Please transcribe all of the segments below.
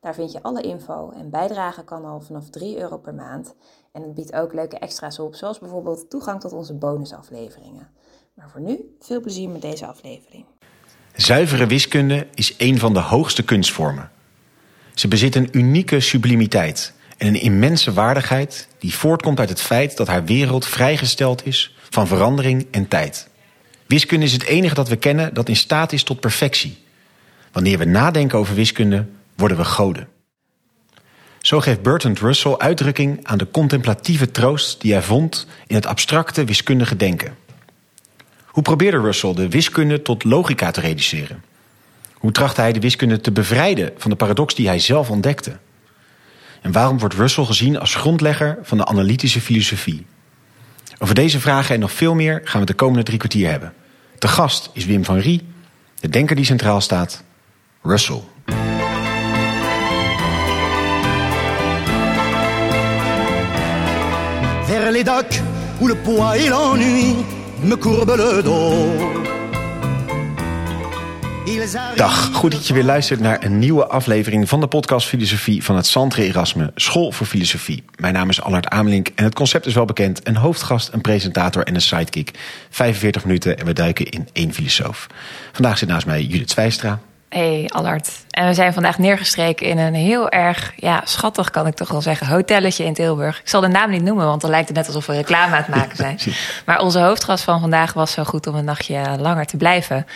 Daar vind je alle info en bijdragen kan al vanaf 3 euro per maand. En het biedt ook leuke extra's op, zoals bijvoorbeeld toegang tot onze bonusafleveringen. Maar voor nu, veel plezier met deze aflevering. Zuivere wiskunde is een van de hoogste kunstvormen. Ze bezit een unieke sublimiteit en een immense waardigheid die voortkomt uit het feit dat haar wereld vrijgesteld is van verandering en tijd. Wiskunde is het enige dat we kennen dat in staat is tot perfectie. Wanneer we nadenken over wiskunde, worden we goden. Zo geeft Bertrand Russell uitdrukking aan de contemplatieve troost die hij vond in het abstracte wiskundige denken. Hoe probeerde Russell de wiskunde tot logica te reduceren? Hoe trachtte hij de wiskunde te bevrijden van de paradox die hij zelf ontdekte? En waarom wordt Russell gezien als grondlegger van de analytische filosofie? Over deze vragen en nog veel meer gaan we de komende drie kwartier hebben. De gast is Wim van Rie, de denker die centraal staat, Russell. Où le me le dos. Dag, goed dat je weer luistert naar een nieuwe aflevering van de podcast Filosofie van het Santre Erasme School voor Filosofie. Mijn naam is Allard Amelink en het concept is wel bekend. Een hoofdgast, een presentator en een sidekick. 45 minuten en we duiken in één filosoof. Vandaag zit naast mij Judith Zwijstra. Hey Allard. En we zijn vandaag neergestreken in een heel erg, ja, schattig kan ik toch wel zeggen, hotelletje in Tilburg. Ik zal de naam niet noemen, want dan lijkt het net alsof we reclame aan het maken zijn. maar onze hoofdgast van vandaag was zo goed om een nachtje langer te blijven.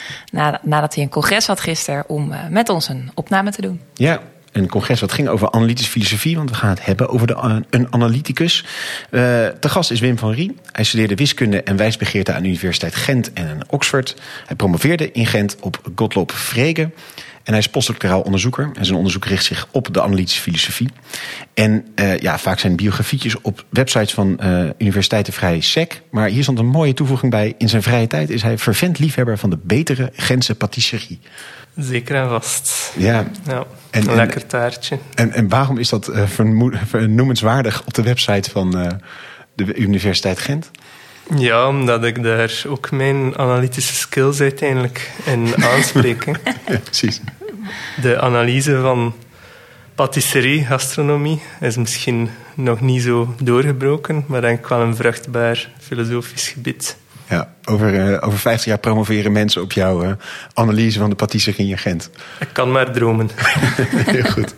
Nadat hij een congres had gisteren om eh, met ons een opname te doen. Ja, een congres wat ging over analytische filosofie, want we gaan het hebben over de, een analyticus. Uh, te gast is Wim van Rie. Hij studeerde wiskunde en wijsbegeerte aan de Universiteit Gent en Oxford. Hij promoveerde in Gent op Gottlob Frege. En hij is postdoctoraal onderzoeker. En zijn onderzoek richt zich op de analytische filosofie. En uh, ja, vaak zijn biografietjes op websites van universiteiten vrij sec. Maar hier stond een mooie toevoeging bij. In zijn vrije tijd is hij fervent liefhebber van de betere Gentse patisserie. Zeker en vast. Ja. ja en, een lekker taartje. En, en waarom is dat uh, vernoemenswaardig op de website van uh, de Universiteit Gent? Ja, omdat ik daar ook mijn analytische skills uiteindelijk in aanspreek. ja, precies. De analyse van patisserie, gastronomie, is misschien nog niet zo doorgebroken, maar denk ik wel een vruchtbaar filosofisch gebied. Ja, over, uh, over 50 jaar promoveren mensen op jouw uh, analyse van de patisserie in Gent. Ik kan maar dromen. Heel goed.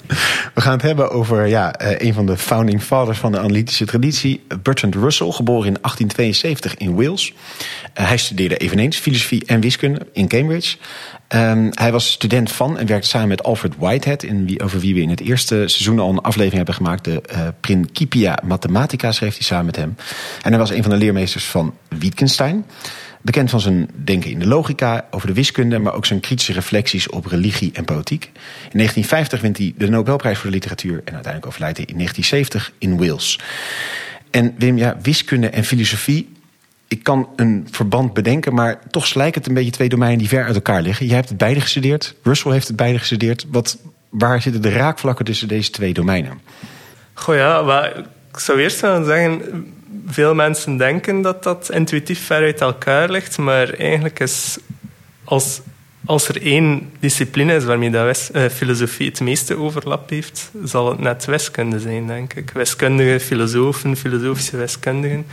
We gaan het hebben over ja, uh, een van de founding fathers van de analytische traditie, Bertrand Russell, geboren in 1872 in Wales. hij studeerde eveneens filosofie en wiskunde in Cambridge. Um, hij was student van en werkte samen met Alfred Whitehead, in wie, over wie we in het eerste seizoen al een aflevering hebben gemaakt. De uh, Principia Mathematica schreef hij samen met hem. En hij was een van de leermeesters van Wittgenstein. Bekend van zijn denken in de logica, over de wiskunde, maar ook zijn kritische reflecties op religie en politiek. In 1950 wint hij de Nobelprijs voor de literatuur en uiteindelijk overlijdt hij in 1970 in Wales. En Wim, ja, wiskunde en filosofie ik kan een verband bedenken, maar toch slijken het een beetje twee domeinen die ver uit elkaar liggen. Jij hebt het beide gestudeerd, Russell heeft het beide gestudeerd. Wat, waar zitten de raakvlakken tussen deze twee domeinen? Goh ja, maar ik zou eerst willen zeggen, veel mensen denken dat dat intuïtief ver uit elkaar ligt, maar eigenlijk is als, als er één discipline is waarmee dat uh, filosofie het meeste overlap heeft, zal het net wiskunde zijn, denk ik. Wiskundige filosofen, filosofische wiskundigen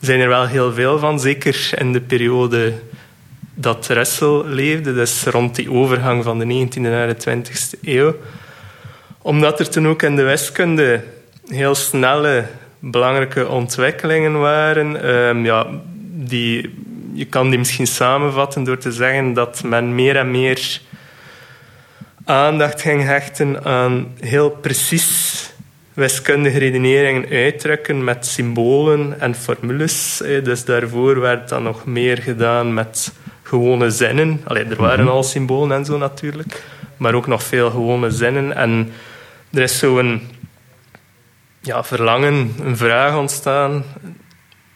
zijn er wel heel veel van, zeker in de periode dat Russell leefde, dus rond die overgang van de 19e naar de 20e eeuw. Omdat er toen ook in de wiskunde heel snelle, belangrijke ontwikkelingen waren. Um, ja, die, je kan die misschien samenvatten door te zeggen dat men meer en meer aandacht ging hechten aan heel precies wiskundige redeneringen uitdrukken met symbolen en formules. Dus daarvoor werd dan nog meer gedaan met gewone zinnen. Allee, er waren mhm. al symbolen en zo natuurlijk, maar ook nog veel gewone zinnen. En er is zo'n ja, verlangen, een vraag ontstaan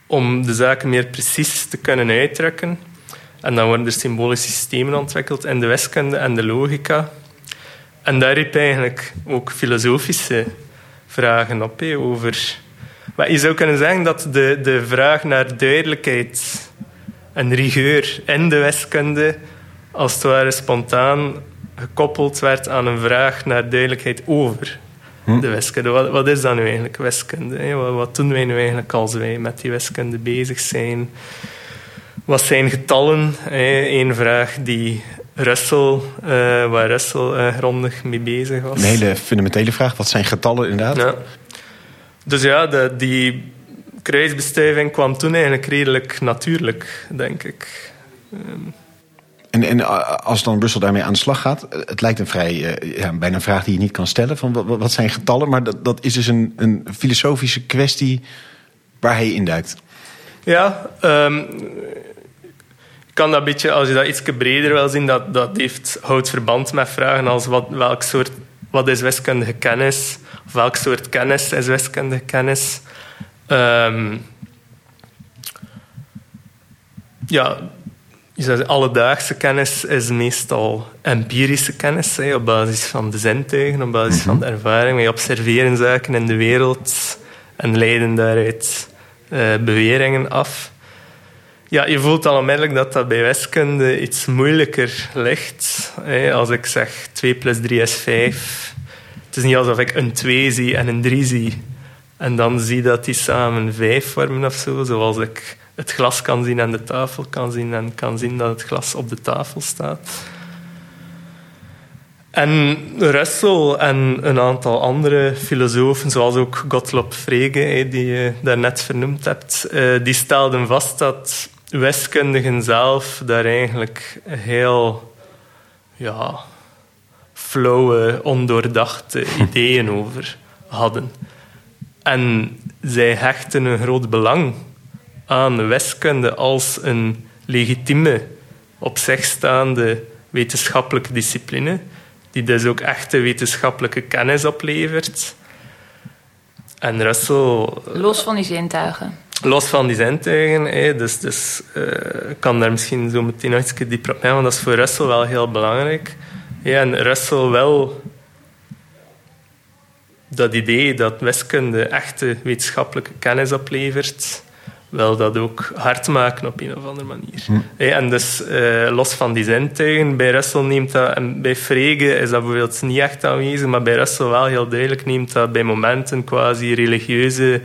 om de zaken meer precies te kunnen uitdrukken. En dan worden er symbolische systemen ontwikkeld in de wiskunde en de logica. En daar je eigenlijk ook filosofische vragen op. over... Maar je zou kunnen zeggen dat de, de vraag naar duidelijkheid en rigeur in de wiskunde als het ware spontaan gekoppeld werd aan een vraag naar duidelijkheid over hm? de wiskunde. Wat, wat, is dat nu eigenlijk, wiskunde? Wat, wat, doen wij nu eigenlijk als wij met die wiskunde bezig zijn? Wat zijn getallen? Eén vraag die Russell, uh, waar Russell uh, grondig mee bezig was. Een hele fundamentele vraag. Wat zijn getallen inderdaad? Ja. Dus ja, de, die kruisbestuiving kwam toen eigenlijk redelijk natuurlijk, denk ik. Um, en, en als dan Russell daarmee aan de slag gaat, het lijkt een vrij, uh, ja, bijna een vraag die je niet kan stellen. Van wat, zijn getallen? Maar dat, dat is dus een, een filosofische kwestie waar hij induikt. Ja, um, ik kan dat een beetje, als je dat iets breder wil zien, dat, dat heeft, houdt verband met vragen als wat, welk soort, wat is wiskundige kennis? Of welk soort kennis is wiskundige kennis? Um, ja, alledaagse kennis is meestal empirische kennis, hè, op basis van de zintuigen, op basis van de mhm. ervaring. Wij observeren zaken in de wereld en leiden daaruit uh, beweringen af. Ja, je voelt al onmiddellijk dat dat bij wiskunde iets moeilijker ligt. Hè. Als ik zeg 2 plus 3 is 5, het is niet alsof ik een 2 zie en een 3 zie. En dan zie dat die samen 5 vormen of zo, zoals ik het glas kan zien en de tafel kan zien en kan zien dat het glas op de tafel staat. En Russell en een aantal andere filosofen, zoals ook Gottlob Frege, die je daarnet vernoemd hebt, eh, die stelden vast dat wiskundigen zelf daar eigenlijk heel ja, flauwe, ondoordachte ideeën over hadden. En zij hechten een groot belang aan wiskunde als een legitieme, op zich staande wetenschappelijke discipline, die dus ook echte wetenschappelijke kennis oplevert. En Russell... Los van die zintuigen. Los van die zintuigen. Dus, dus uh, ik kan daar misschien zo meteen nog iets dieper op want dat is voor Russell wel heel belangrijk. Ja, en Russell wel dat idee dat wiskunde echte wetenschappelijke kennis oplevert, wel dat ook hard maken op een of andere manier. Hm. en dus uh, los van die zintuigen, bij Russell neemt dat, en bij Frege is dat bijvoorbeeld niet echt aanwezig, maar bij Russell wel heel duidelijk neemt dat bij momenten quasi religieuze,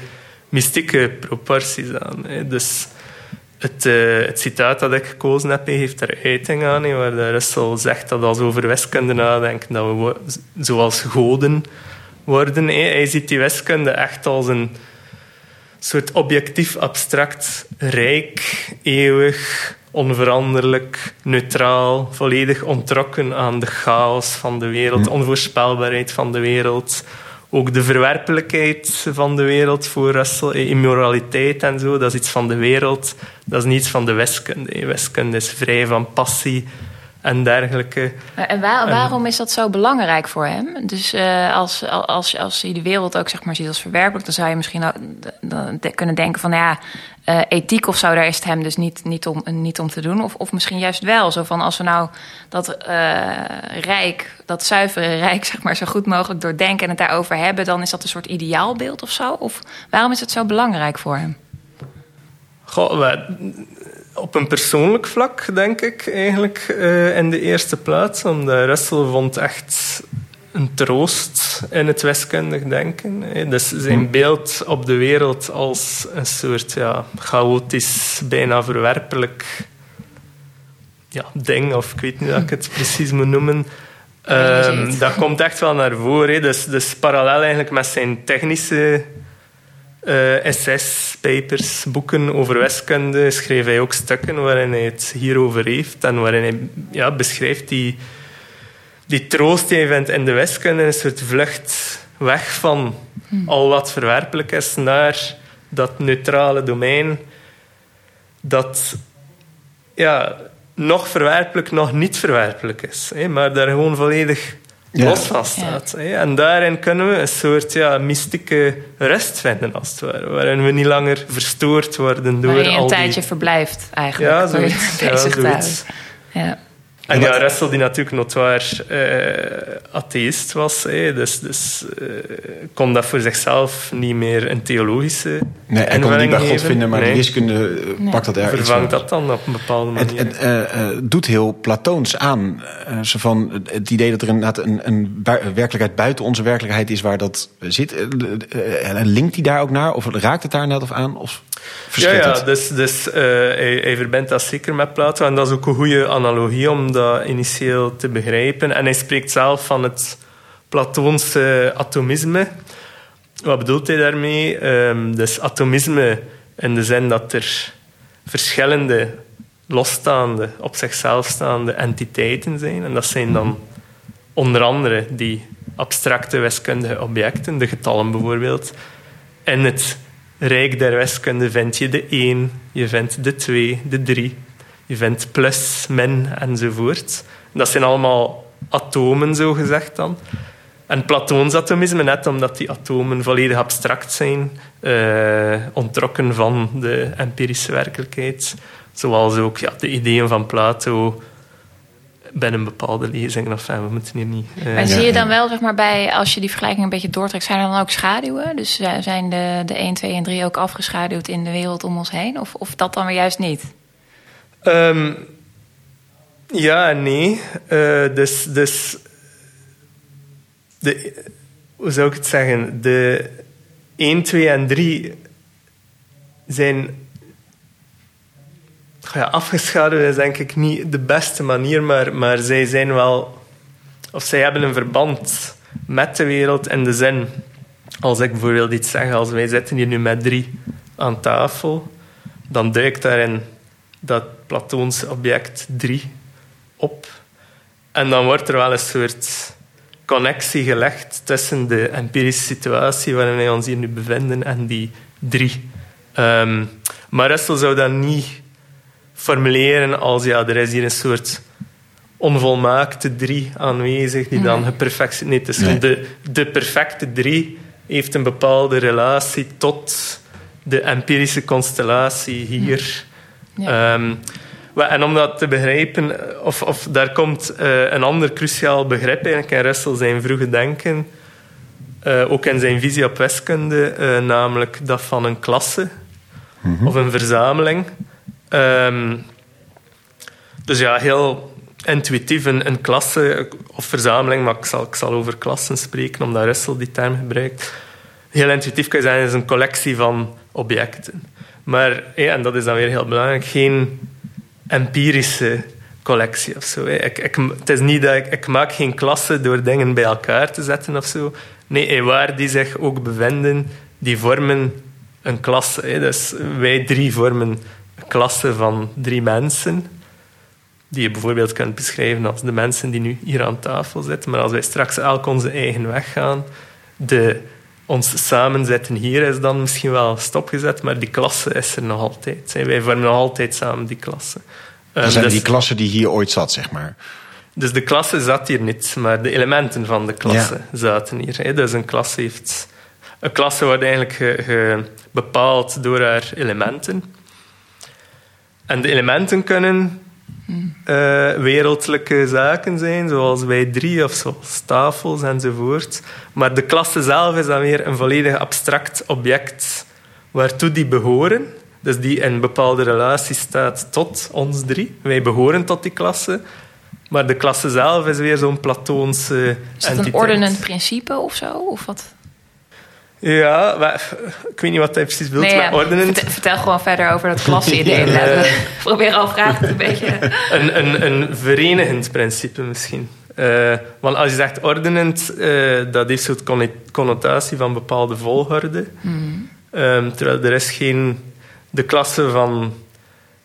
mystieke proporties aan. Dus het, uh, het, citaat dat ik gekozen heb, heeft er uiting aan, waar Russell zegt dat als we over wiskunde nadenken, dat we zoals goden worden. Hij ziet die wiskunde echt als een soort objectief abstract, rijk, eeuwig, onveranderlijk, neutraal, volledig ontrokken aan de chaos van de wereld, de onvoorspelbaarheid van de wereld. Ook de verwerpelijkheid van de wereld voor Russell, immoraliteit en zo, dat is iets van de wereld, dat is niets van de wiskunde. Wiskunde is vrij van passie, en dergelijke. En waarom is dat zo belangrijk voor hem? Dus uh, als, als, als je de wereld ook zeg maar, ziet als verwerpelijk, dan zou je misschien kunnen denken van ja, uh, ethiek of zo, daar is het hem dus niet, niet, om, niet om te doen. Of, of misschien juist wel. Zo van als we nou dat uh, rijk, dat zuivere rijk, zeg maar, zo goed mogelijk doordenken en het daarover hebben, dan is dat een soort ideaalbeeld of zo? Of waarom is het zo belangrijk voor hem? Goh, op een persoonlijk vlak, denk ik, eigenlijk uh, in de eerste plaats. Omdat Russell vond echt een troost in het wiskundig denken. Dus zijn hm. beeld op de wereld als een soort ja, chaotisch, bijna verwerpelijk ja, ding, of ik weet niet hoe ik het precies moet noemen. Um, dat komt echt wel naar voren. Dus, dus parallel eigenlijk met zijn technische uh, essays, papers, boeken over wiskunde schreef hij ook stukken waarin hij het hierover heeft en waarin hij ja, beschrijft die, die troost die hij vindt in de wiskunde, een soort vlucht weg van hm. al wat verwerpelijk is naar dat neutrale domein dat ja, nog verwerpelijk, nog niet verwerpelijk is. Hè, maar daar gewoon volledig. Los van staat. En daarin kunnen we een soort ja, mystieke rust vinden, als het ware. Waarin we niet langer verstoord worden door Waar je al een die... tijdje verblijft, eigenlijk. Ja, zoiets. Ja, zoiets. Ja. En ja, Russell die natuurlijk notoir eh atheïst was, dus, dus eh, kon dat voor zichzelf niet meer een theologische Nee, hij kon het niet bij God geven. vinden, maar Nee. de wiskunde eh, pakt dat er iets vervangt van. dat dan op een bepaalde manier. Het, het eh, eh, doet heel platoons aan. eh, zo van het- idee dat er inderdaad een, een bui- werkelijkheid buiten onze werkelijkheid is waar dat zit. En linkt hij daar ook naar? Of raakt het daar net of aan? Of ja, het? dus, dus eh, hij, hij verbindt dat zeker met Plato. En dat is ook een goede analogie om dat initieel te begrijpen. En hij spreekt zelf van het Platoonse atomisme. Wat bedoelt hij daarmee? Ehm, dus atomisme in de zin dat er verschillende losstaande, op zichzelf staande entiteiten zijn. En dat zijn dan onder andere die abstracte wiskundige objecten, de getallen bijvoorbeeld. In het rijk der wiskunde vind je de 1, je vindt de 2, de 3, je vindt plus, min enzovoort. Dat zijn allemaal atomen, zo gezegd dan. En Platoons atomisme, net omdat die atomen volledig abstract zijn, eh, ontrokken van de empirische werkelijkheid. Zoals ook ja, de ideeën van Plato binnen bepaalde lezingen. Of, we moeten hier niet... Maar zie je dan wel, zeg maar, bij, als je die vergelijking een beetje doortrekt, zijn er dan ook schaduwen? Dus eh, zijn de, de 1, 2 en 3 ook afgeschaduwd in de wereld om ons heen? Of, of dat dan weer juist niet? Ehm, ja en nee. Eh, dus, dus de, hoe zou ik het zeggen? De 1, 2 en 3 zijn. Ja, afgeschaduwd is denk ik niet de beste manier, maar, maar zij zijn wel. Of zij hebben een verband met de wereld in de zin. Als ik bijvoorbeeld iets zeg, als wij zitten hier nu met drie aan tafel, dan duikt daarin dat Platoonse object 3 op. En dan wordt er wel een soort connectie gelegd tussen de empirische situatie waarin wij ons hier nu bevinden en die 3. Ehm, maar Russell zou dat niet formuleren als ja, er is hier een soort onvolmaakte 3 aanwezig die dan geperfectioneerd... Nee, het is gewoon de, de perfecte 3 heeft een bepaalde relatie tot de empirische constellatie hier. Ja. Ehm, en om dat te begrijpen, eh, of, of daar komt eh, een ander cruciaal begrip eigenlijk in Russell zijn vroege denken, eh, ook in zijn visie op wiskunde, namelijk dat van een klasse of een verzameling. Ehm, dus ja, heel intuïtief een, een klasse of verzameling, maar ik zal, ik zal over klassen spreken, omdat Russell die term gebruikt. Heel intuïtief kan je zeggen, is een collectie van objecten. Maar, ja, en dat is dan weer heel belangrijk, geen empirische collectie of zo. Ik, ik, het is niet dat ik, ik maak geen klasse door dingen bij elkaar te zetten of zo. Nee, waar die zich ook bevinden, die vormen een klasse. Dus wij drie vormen klasse van drie mensen die je bijvoorbeeld kunt beschrijven als de mensen die nu hier aan tafel zitten. Maar als wij straks elk onze eigen weg gaan, de, ons samenzetten hier is dan misschien wel stopgezet, maar die klasse is er nog altijd. Wij vormen nog altijd samen die klasse. Dat Ehm, zijn dus, die klassen die hier ooit zat, zeg maar. dus de klasse zat hier niet, maar de elementen van de klasse zaten hier. Dus een klasse heeft... Een klasse wordt eigenlijk ge- ge- bepaald door haar elementen. En de elementen kunnen eh, wereldlijke zaken zijn, zoals wij drie of zoals tafels enzovoort. Maar de klasse zelf is dan weer een volledig abstract object waartoe die behoren. Dus die in een bepaalde relatie staat tot ons drie. Wij behoren tot die klasse. Maar de klasse zelf is weer zo'n Platoonse Is dat een ordenend principe of zo? Of wat? Ja, maar, ik weet niet wat hij precies wilt Nee, met ja. ordenend. Vertel, vertel gewoon verder over dat klasse-idee. Proberen al vragen een beetje... een, een, een verenigend principe misschien. Eh, want als je zegt ordenend, eh, dat heeft zo'n conno- connotatie van bepaalde volgorde. Ehm, terwijl er is geen... De klasse van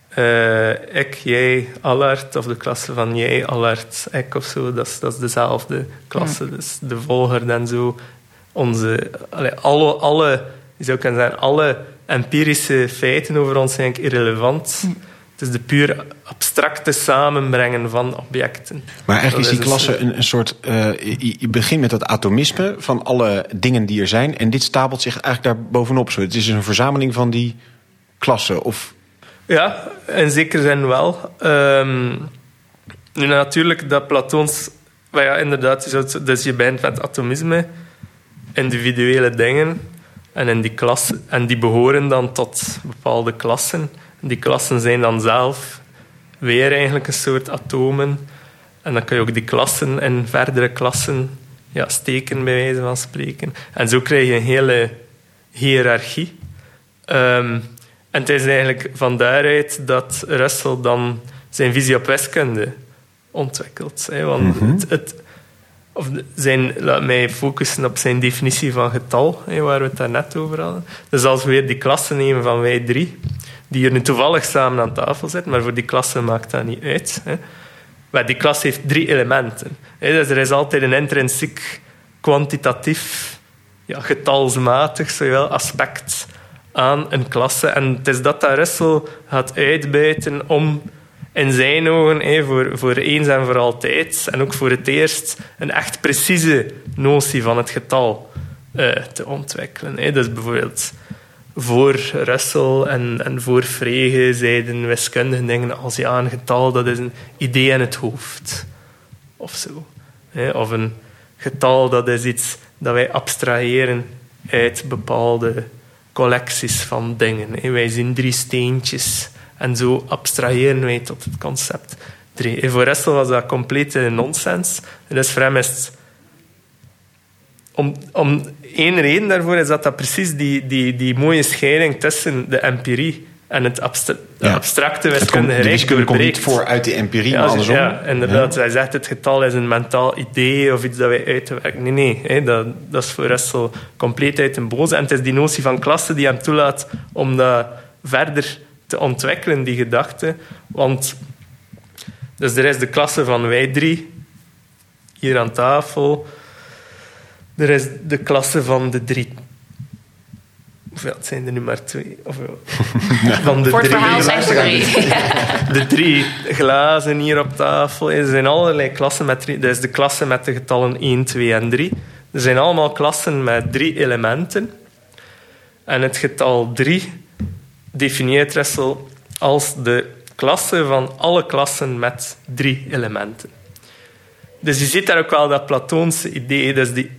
eh, ik, jij, Allard, of de klasse van jij, Allard, ik of zo, dat is, dat is dezelfde klasse. Dus de volgorde en zo. Onze, alle, alle, je zou kunnen zeggen, alle empirische feiten over ons zijn irrelevant Het is de puur abstracte samenbrengen van objecten. Maar eigenlijk is die is klasse een, een soort. eh, je, je begint met dat atomisme van alle dingen die er zijn. En dit stapelt zich eigenlijk daar bovenop. Zo. Het is een verzameling van die klassen. Of Ja, in zekere zin wel. Ehm, nu natuurlijk, dat Platons... Maar ja, inderdaad, je zou het- dus je begint met atomisme, individuele dingen, en, in die klassen, en die behoren dan tot bepaalde klassen. En die klassen zijn dan zelf weer eigenlijk een soort atomen. En dan kun je ook die klassen in verdere klassen ja, steken, bij wijze van spreken. En zo krijg je een hele hiërarchie. Ehm, en het is eigenlijk van daaruit dat Russell dan zijn visie op wiskunde ontwikkelt. Hè, want het, het, of zijn, laat mij focussen op zijn definitie van getal, waar we het daarnet over hadden. Dus als we weer die klassen nemen van wij drie, die hier nu toevallig samen aan tafel zitten, maar voor die klasse maakt dat niet uit. Die klas heeft drie elementen. Dus er is altijd een intrinsiek, kwantitatief, ja, getalsmatig zowel, aspect aan een klasse. En het is dat dat Russell gaat uitbuiten om in zijn ogen voor, voor eens en voor altijd en ook voor het eerst een echt precieze notie van het getal eh, te ontwikkelen. Hè. Dus bijvoorbeeld voor Russell en, en voor Frege zeiden wiskundigen dingen als ja, een getal dat is een idee in het hoofd. Of zo. Of een getal dat is iets dat wij abstraheren uit bepaalde collecties van dingen. Wij zien drie steentjes en zo abstraheren wij tot het concept drie. En voor Russell was dat complete nonsens. En dus voor hem is het om, om één reden daarvoor is dat dat precies die, die, die mooie scheiding tussen de empirie en het abstra de Ja. abstracte wiskundige rijk wiskunde komt niet voor uit de empirie, Ja, maar andersom. ja, inderdaad. Hij zegt het getal is een mentaal idee of iets dat wij uit te werken. Nee, nee. Hè, dat, dat is voor Russell compleet uit een boze. En het is die notie van klasse die hem toelaat om dat verder te ontwikkelen, die gedachte. Want dus er is de klasse van wij drie, hier aan tafel. Er is de klasse van de drie... Hoeveel het zijn er nu maar twee? Of, van de Voor het drie verhaal zijn er drie. de drie glazen hier op tafel. Er zijn allerlei klassen met drie. Dat is de klasse met de getallen 1, 2 en 3. Er zijn allemaal klassen met drie elementen. En het getal 3 definieert Russell als de klasse van alle klassen met drie elementen. Dus je ziet daar ook wel dat Platoonse idee. Dus die,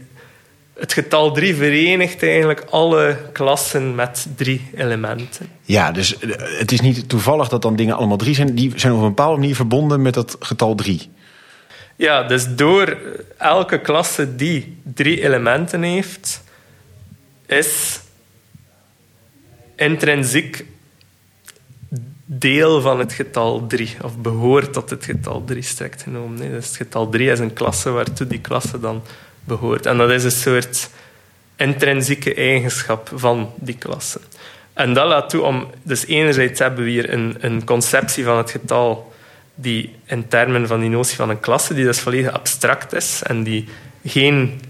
het getal 3 verenigt eigenlijk alle klassen met drie elementen. Ja, dus eh, het is niet toevallig dat dan dingen allemaal drie zijn. Die zijn op een bepaalde manier verbonden met dat getal drie. Ja, dus door elke klasse die drie elementen heeft, is intrinsiek deel van het getal 3, of behoort tot het getal 3 strikt genomen. Nee, dus het getal 3 is een klasse waartoe die klasse dan behoort. En dat is een soort intrinsieke eigenschap van die klasse. En dat laat toe om... Dus enerzijds hebben we hier een, een conceptie van het getal die in termen van die notie van een klasse, die dus volledig abstract is en die geen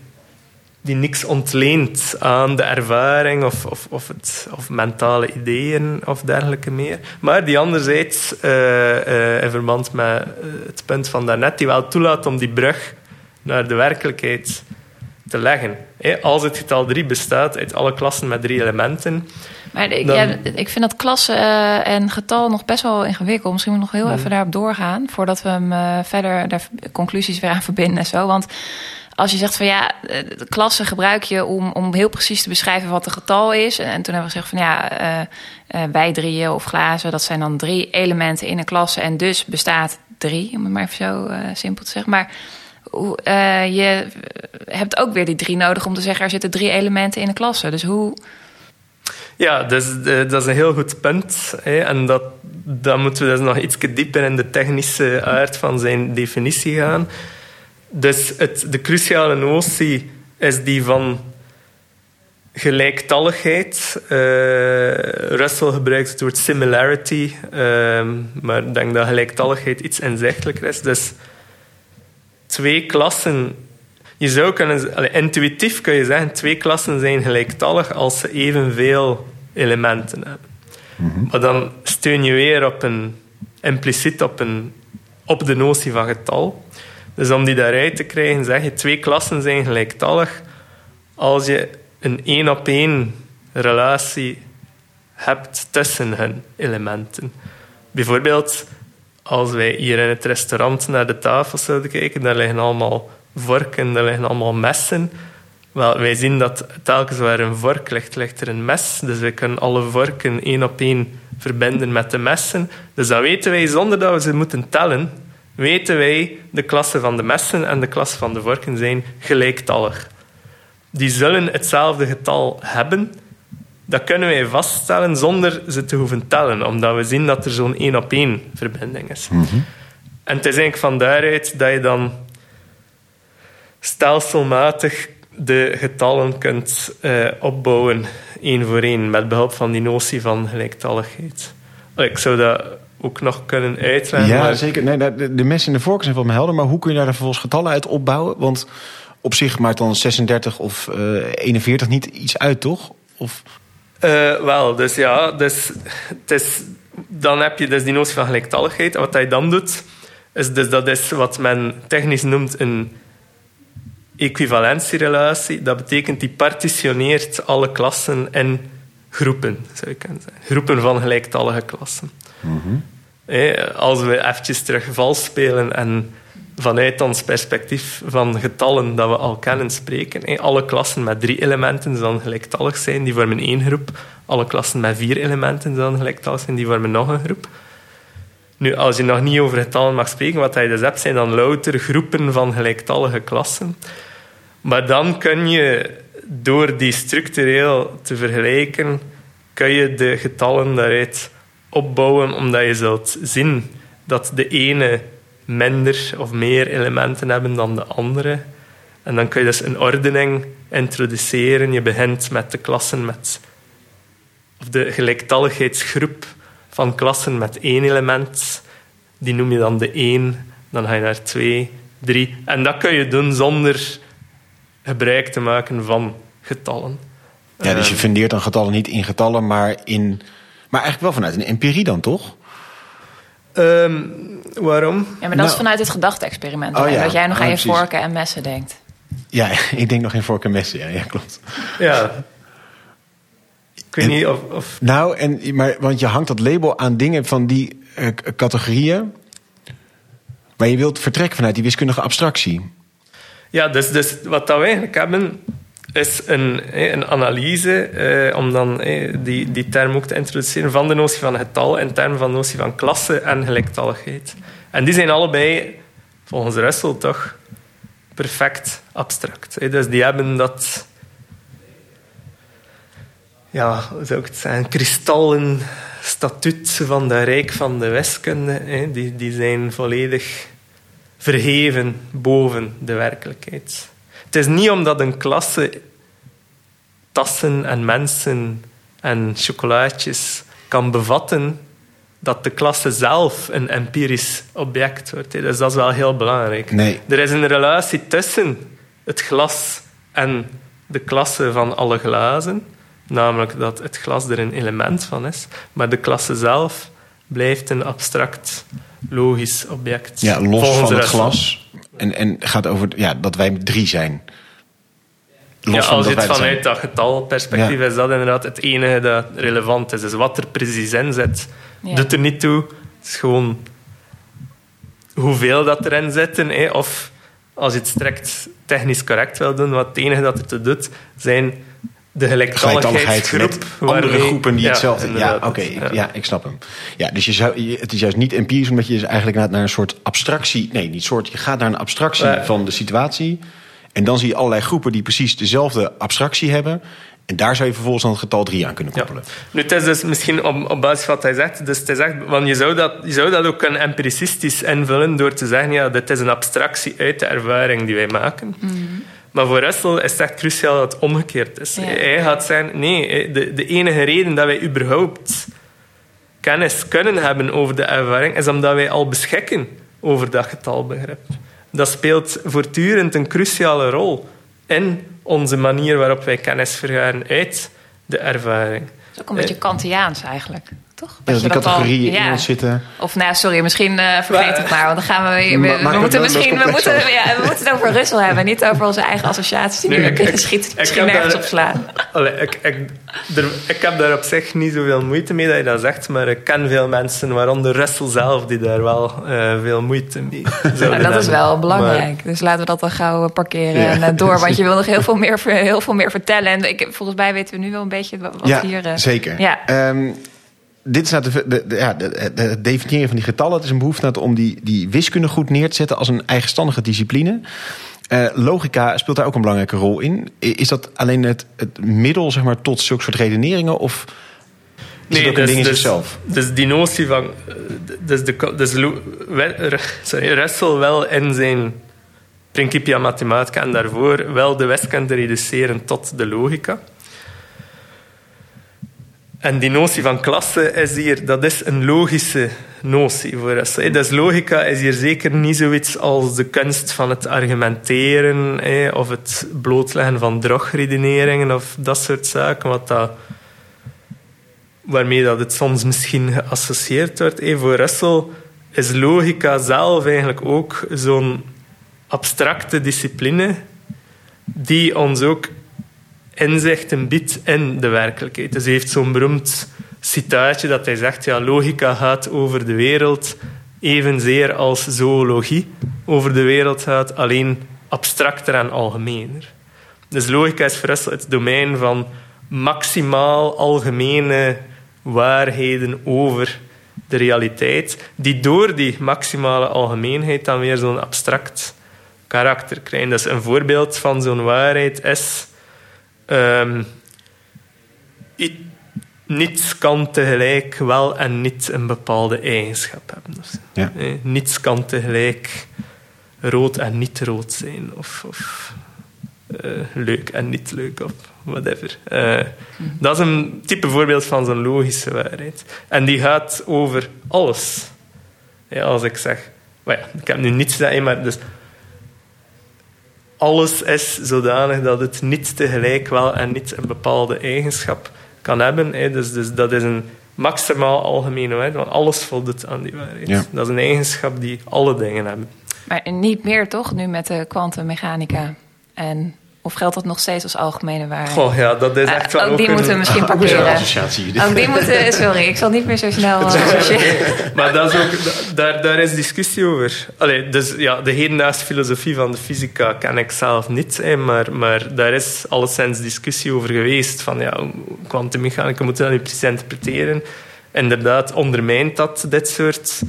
die niks ontleent aan de ervaring of, of, of, het, of mentale ideeën of dergelijke meer. Maar die anderzijds, eh, eh, in verband met eh, het punt van daarnet, die wel toelaat om die brug naar de werkelijkheid te leggen. Als het getal 3 bestaat uit alle klassen met drie elementen, Maar ik, Dan- ja, ik vind dat klasse en getal nog best wel ingewikkeld. Misschien moet ik nog heel even daarop doorgaan... voordat we hem verder daar conclusies weer aan verbinden en zo. Want als je zegt van ja, eh, de klasse gebruik je om, om heel precies te beschrijven wat een getal is. En, en toen hebben we gezegd van ja, eh, eh, wij drieën of glazen, dat zijn dan drie elementen in een klasse. En dus bestaat drie, om het maar even zo simpel te zeggen. Maar je hebt ook weer die drie nodig om te zeggen er zitten drie elementen in een klasse. Dus hoe... Ja, dus, dat is een heel goed punt. Hè, en dat, dan moeten we dus nog iets dieper in de technische aard van zijn definitie gaan. Dus het, de cruciale notie is die van gelijktalligheid. Eh, Russell gebruikt het woord similarity, ehm, maar ik denk dat gelijktalligheid iets inzichtelijker is. Dus twee klassen je zou kunnen, allee, intuïtief kun je zeggen, twee klassen zijn gelijktallig als ze evenveel elementen hebben. Maar dan steun je weer op een impliciet op, een, op de notie van getal. Dus om die daaruit te krijgen, zeg je twee klassen zijn gelijktallig als je een één op één relatie hebt tussen hun elementen. Bijvoorbeeld, als wij hier in het restaurant naar de tafel zouden kijken, daar liggen allemaal vorken, daar liggen allemaal messen. Wel, wij zien dat telkens waar een vork ligt, ligt er een mes. Dus we kunnen alle vorken één op één verbinden met de messen. Dus dan weten wij, zonder dat we ze moeten tellen, weten wij de klasse van de messen en de klasse van de vorken zijn gelijktallig. Die zullen hetzelfde getal hebben. Dat kunnen wij vaststellen zonder ze te hoeven tellen, omdat we zien dat er zo'n één op één verbinding is. En het is eigenlijk van daaruit dat je dan stelselmatig de getallen kunt uh, opbouwen, één voor één, met behulp van die notie van gelijktalligheid. Ik zou dat ook nog kunnen uitleggen. Ja, maar... zeker. Nee, de, de messen en de vorken zijn van me helder, maar hoe kun je daar vervolgens getallen uit opbouwen? Want op zich maakt dan 36 of uh, 41 niet iets uit, toch? Of... Uh, wel, dus ja, dus, het is, dan heb je dus die notie van gelijktalligheid. En wat hij dan doet, is dus dat is wat men technisch noemt een equivalentierelatie. Dat betekent die partitioneert alle klassen in groepen, zou je kunnen zeggen. Groepen van gelijktallige klassen. Mm als we eventjes terug vals spelen en vanuit ons perspectief van getallen dat we al kennen spreken. Alle klassen met drie elementen zullen gelijktallig zijn, die vormen één groep. Alle klassen met vier elementen zullen gelijktallig zijn, die vormen nog een groep. Nu, als je nog niet over getallen mag spreken, wat je dus hebt, zijn dan louter groepen van gelijktallige klassen. Maar dan kun je, door die structureel te vergelijken, kun je de getallen daaruit opbouwen, omdat je zult zien dat de ene minder of meer elementen hebben dan de andere. En dan kun je dus een ordening introduceren. Je begint met de klassen met... Of de gelijktalligheidsgroep van klassen met één element. Die noem je dan de één. Dan ga je naar twee, drie. En dat kun je doen zonder gebruik te maken van getallen. Ja, dus je Ehm, fundeert dan getallen niet in getallen, maar in... Maar eigenlijk wel vanuit een empirie dan, toch? Ehm, waarom? Ja, maar dat Nou- is vanuit het gedachte-experiment. Oh ja, Dat jij nog oh, aan je precies. vorken en messen denkt. Ja, ik denk nog in vork en messen. Ja, ja klopt. Ja. Ik weet En- niet of... of Nou, en, maar, want je hangt dat label aan dingen van die eh, categorieën. Maar je wilt vertrekken vanuit die wiskundige abstractie. Ja, dus, dus wat we eigenlijk hebben, is een, een analyse, eh, om dan die, die term ook te introduceren, van de notie van getal in termen van de notie van klasse en gelijktalligheid. En die zijn allebei, volgens Russell toch, perfect abstract. Dus die hebben dat... Ja, zou ik het zeggen? Kristallen statuut van de rijk van de wiskunde. Die, die zijn volledig verheven boven de werkelijkheid. Het is niet omdat een klasse tassen en mensen en chocolaatjes kan bevatten dat de klasse zelf een empirisch object wordt. Dus dat is wel heel belangrijk. Nee. Er is een relatie tussen het glas en de klasse van alle glazen. Namelijk dat het glas er een element van is. Maar de klasse zelf blijft een abstract, logisch object. Ja, los volgens van het glas. En, en gaat over ja, dat wij drie zijn. Los Ja, van als je het vanuit dat getalperspectief Ja. is dat inderdaad het enige dat relevant is. Dus wat er precies in zit, Ja. doet er niet toe. Het is gewoon hoeveel dat erin zitten. Hè. Of als je het strikt technisch correct wil doen, wat het enige dat er toe doet, zijn de gelijktalligheid gelijktalligheidsgroep. met andere groepen die Ja, hetzelfde... Ja, oké, ik- ja. ik snap hem. Ja, dus je zou, je- het is juist niet empirisch, omdat je dus eigenlijk naar, naar een soort abstractie... Nee, niet soort, je gaat naar een abstractie Ja. van de situatie... en dan zie je allerlei groepen die precies dezelfde abstractie hebben... en daar zou je vervolgens dan het getal 3 aan kunnen Ja. koppelen. Nu, het is dus misschien op, op basis van wat hij zegt. Dus het is echt, want je zou, dat, je zou dat ook kunnen empiricistisch invullen door te zeggen: ja, dit is een abstractie uit de ervaring die wij maken. Maar voor Russell is het echt cruciaal dat het omgekeerd is. Ja. Hij gaat zeggen: nee, de, de enige reden dat wij überhaupt kennis kunnen hebben over de ervaring is omdat wij al beschikken over dat getalbegrip. Dat speelt voortdurend een cruciale rol in onze manier waarop wij kennis vergaren uit de ervaring. Dat is ook een beetje Kantiaans eigenlijk. Toch? Ja, dat die dat al- in ons zitten. Of nou, sorry, misschien eh, vergeet Maar- het maar. Want dan gaan we weer... We, moeten misschien... We moeten, ja, we moeten het over Russell hebben. Niet over onze eigen associaties die nu Nee, weer ik- ik Misschien nergens daar- op slaan. Allee, ik, ik, er, ik heb daar op zich niet zoveel moeite mee dat je dat zegt, maar ik ken veel mensen, waaronder Russell zelf, die daar wel eh, veel moeite mee Nou, dat is wel Maar- belangrijk. Dus laten we dat dan gauw eh, parkeren Ja. en door. Want je wil nog heel veel meer, heel veel meer vertellen. En ik, volgens mij weten we nu wel een beetje wat hier... eh, zeker. Ja. Ehm, dit is nou de, ja, de, de- het definiëren van die getallen. Het is een behoefte het om die, die wiskunde goed neer te zetten als een eigenstandige discipline. Eh, logica speelt daar ook een belangrijke rol in. Is dat alleen het, het middel zeg maar, tot zulke soort redeneringen? Of is het ook een ding in zichzelf? Dus die notie van... Dus, de, dus sorry, Russell wel in zijn Principia Mathematica en daarvoor wel de wiskunde reduceren tot de logica. En die notie van klasse is hier, dat is een logische notie voor hè. Dus logica is hier zeker niet zoiets als de kunst van het argumenteren of het blootleggen van drogredeneringen of dat soort zaken, wat dat waarmee dat het soms misschien geassocieerd wordt. Voor Russell is logica zelf eigenlijk ook zo'n abstracte discipline die ons ook inzichten biedt in de werkelijkheid. Dus hij heeft zo'n beroemd citaatje dat hij zegt, ja, logica gaat over de wereld evenzeer als zoologie over de wereld gaat, alleen abstracter en algemener. Dus logica is voor het domein van maximaal algemene waarheden over de realiteit, die door die maximale algemeenheid dan weer zo'n abstract karakter krijgen. Dus een voorbeeld van zo'n waarheid is... ehm, niets kan tegelijk wel en niet een bepaalde eigenschap hebben. Ja. Eh, Niets kan tegelijk rood en niet rood zijn. Of, of eh, leuk en niet leuk, of whatever. Eh, Dat is een type voorbeeld van zo'n logische waarheid. En die gaat over alles. Ja, als ik zeg... Maar ja, ik heb nu niets zeggen, maar dus... Alles is zodanig dat het niet tegelijk wel en niet een bepaalde eigenschap kan hebben. hè. Dus, dus dat is een maximaal algemene waarheid, want alles voldoet aan die waarheid. Ja. Dat is een eigenschap die alle dingen hebben. Maar niet meer toch, nu met de kwantummechanica? En of geldt dat nog steeds als algemene waarheid? Goh, ja, dat is Eh, echt wel ook die moeten we misschien associatie. Ook die moeten, sorry, ik zal niet meer zo snel eh, associëren. Maar dat is ook, da- daar, daar is discussie over. Allee, dus ja, de hedendaagse filosofie van de fysica ken ik zelf niet, hè, maar, maar daar is alleszins discussie over geweest. Van ja, kwantummechanica moeten we dat nu precies interpreteren. Inderdaad, ondermijnt dat dit soort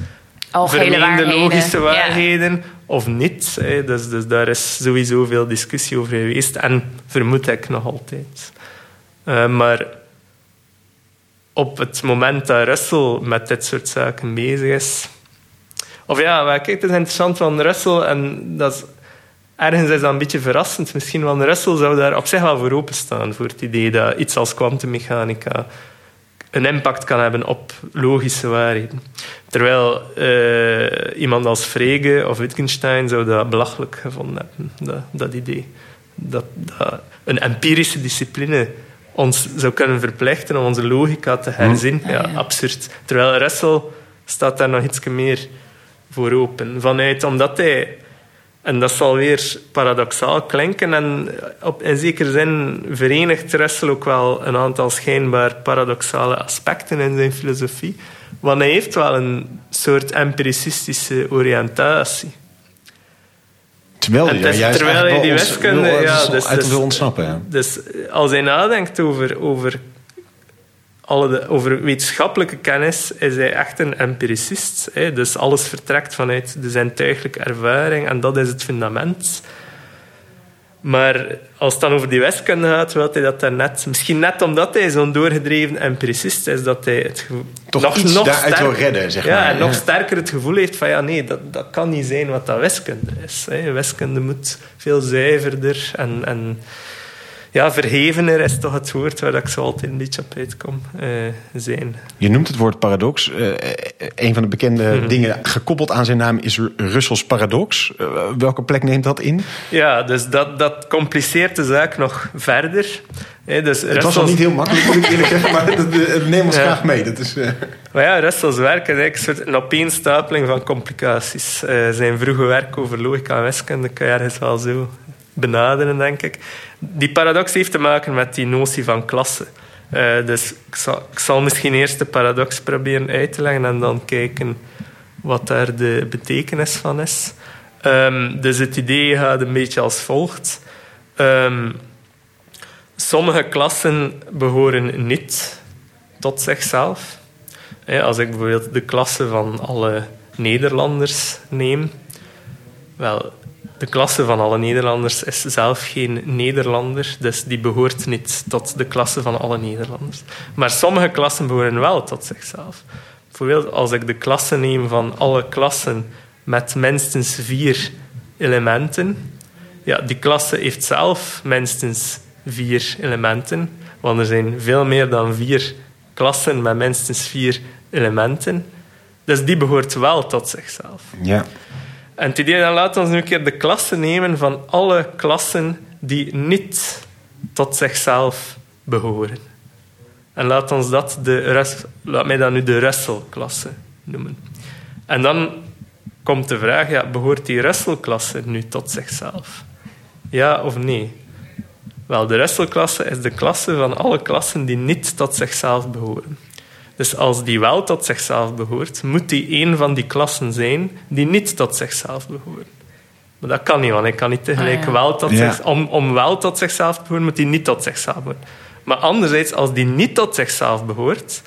Vermeende waarheden. logische Ja. waarheden of niet? Hè? Dus, dus daar is sowieso veel discussie over geweest en vermoed ik nog altijd. Eh, maar op het moment dat Russell met dit soort zaken bezig is. Of ja, maar kijk, het is interessant van Russell en dat is, ergens is dat een beetje verrassend misschien, want Russell zou daar op zich wel voor openstaan, voor het idee dat iets als kwantummechanica een impact kan hebben op logische waarheden. Terwijl eh, iemand als Frege of Wittgenstein zou dat belachelijk gevonden hebben, dat, dat idee. Dat, dat een empirische discipline ons zou kunnen verplichten om onze logica te herzien. Ja, Ah, ja. absurd. Terwijl Russell staat daar nog iets meer voor open. Vanuit, omdat hij en dat zal weer paradoxaal klinken. En op, in zekere zin verenigt Russell ook wel een aantal schijnbaar paradoxale aspecten in zijn filosofie. Want hij heeft wel een soort empiricistische oriëntatie. Terwijl hij juist terwijl hij die wiskunde- ja, dus- uit dus- wil ontsnappen. Ja. Dus als hij nadenkt over, over, alle de, over wetenschappelijke kennis, is hij echt een empiricist. Hè? Dus alles vertrekt vanuit de zintuiglijke ervaring en dat is het fundament. Maar als het dan over die wiskunde gaat, wil hij dat daarnet... Misschien net omdat hij zo'n doorgedreven empiricist is, dat hij het gevoel... Toch iets daaruit wil redden, zeg ja, maar. en nog Ja. sterker het gevoel heeft van... Ja, nee, dat, dat kan niet zijn wat dat wiskunde is. Hè. Wiskunde moet veel zuiverder en... en ja, verhevener is toch het woord waar ik zo altijd een beetje op uitkom uh, zijn. Je noemt het woord paradox. Uh, een van de bekende Mhm. dingen gekoppeld aan zijn naam is Russells paradox. Uh, welke plek neemt dat in? Ja, dus dat, dat compliceert de zaak nog verder. Dus het was al niet heel makkelijk, moet ik eerlijk zeggen, maar neemt ons ja. graag mee. Dat is, Maar ja, Russells werk is eigenlijk een, soort, een opeenstapeling van complicaties. zijn vroege werk over logica en wiskunde kan je ergens wel zo benaderen, denk ik. Die paradox heeft te maken met die notie van klasse. Uh, dus ik zal, misschien eerst de paradox proberen uit te leggen en dan kijken wat daar de betekenis van is. Um, dus het idee gaat een beetje als volgt. Um, sommige klassen behoren niet tot zichzelf. Als ik bijvoorbeeld de klasse van alle Nederlanders neem, wel, de klasse van alle Nederlanders is zelf geen Nederlander, dus die behoort niet tot de klasse van alle Nederlanders. Maar sommige klassen behoren wel tot zichzelf. Bijvoorbeeld als ik de klasse neem van alle klassen met minstens vier elementen, ja, die klasse heeft zelf minstens vier elementen, want er zijn veel meer dan vier klassen met minstens vier elementen. Dus die behoort wel tot zichzelf. Ja. En het idee dan laten we nu een keer de klassen nemen van alle klassen die niet tot zichzelf behoren. En laat ons dat de Rus, laat mij dat nu de Russell-klasse noemen. En dan komt de vraag, ja, behoort die Russell-klasse nu tot zichzelf? Ja of nee? Wel, de Russell-klasse is de klasse van alle klassen die niet tot zichzelf behoren. Dus als die wel tot zichzelf behoort, moet die een van die klassen zijn die niet tot zichzelf behoren. Maar dat kan niet, want ik kan niet tegelijk Ah, ja. wel tot Ja. zich, om, om wel tot zichzelf te behoren, moet die niet tot zichzelf behoren. Maar anderzijds, als die niet tot zichzelf behoort,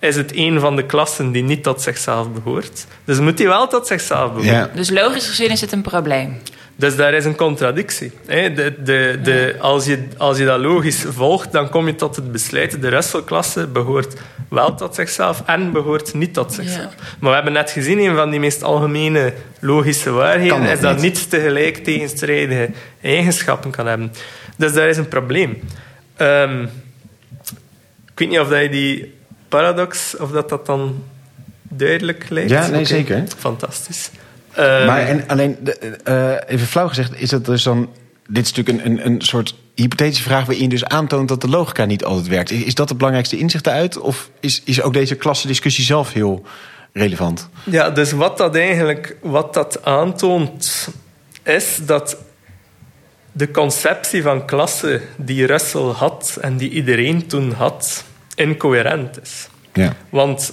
is het een van de klassen die niet tot zichzelf behoort. Dus moet die wel tot zichzelf behoren. Ja. Dus logisch gezien is het een probleem. Dus daar is een contradictie. hè. De, de, de, als, je, als je dat logisch volgt, dan kom je tot het besluit. De Russell-klasse behoort wel tot zichzelf en behoort niet tot zichzelf. Maar we hebben net gezien, een van die meest algemene logische waarheden dat is dat niet. niets tegelijk tegenstrijdige eigenschappen kan hebben. Dus daar is een probleem. Ehm, ik weet niet of dat je die paradox, of dat, dat dan duidelijk lijkt. Ja, nee, zeker. Fantastisch. Ehm, Maar en alleen, de, eh, even flauw gezegd, is het dus dan... Dit is natuurlijk een, een, een soort hypothetische vraag waarin je dus aantoont dat de logica niet altijd werkt. Is, is dat het belangrijkste inzicht eruit? Of is, is ook deze klassendiscussie zelf heel relevant? Ja, dus wat dat eigenlijk wat dat aantoont, is dat de conceptie van klasse die Russell had en die iedereen toen had, incoherent is. Ja. Want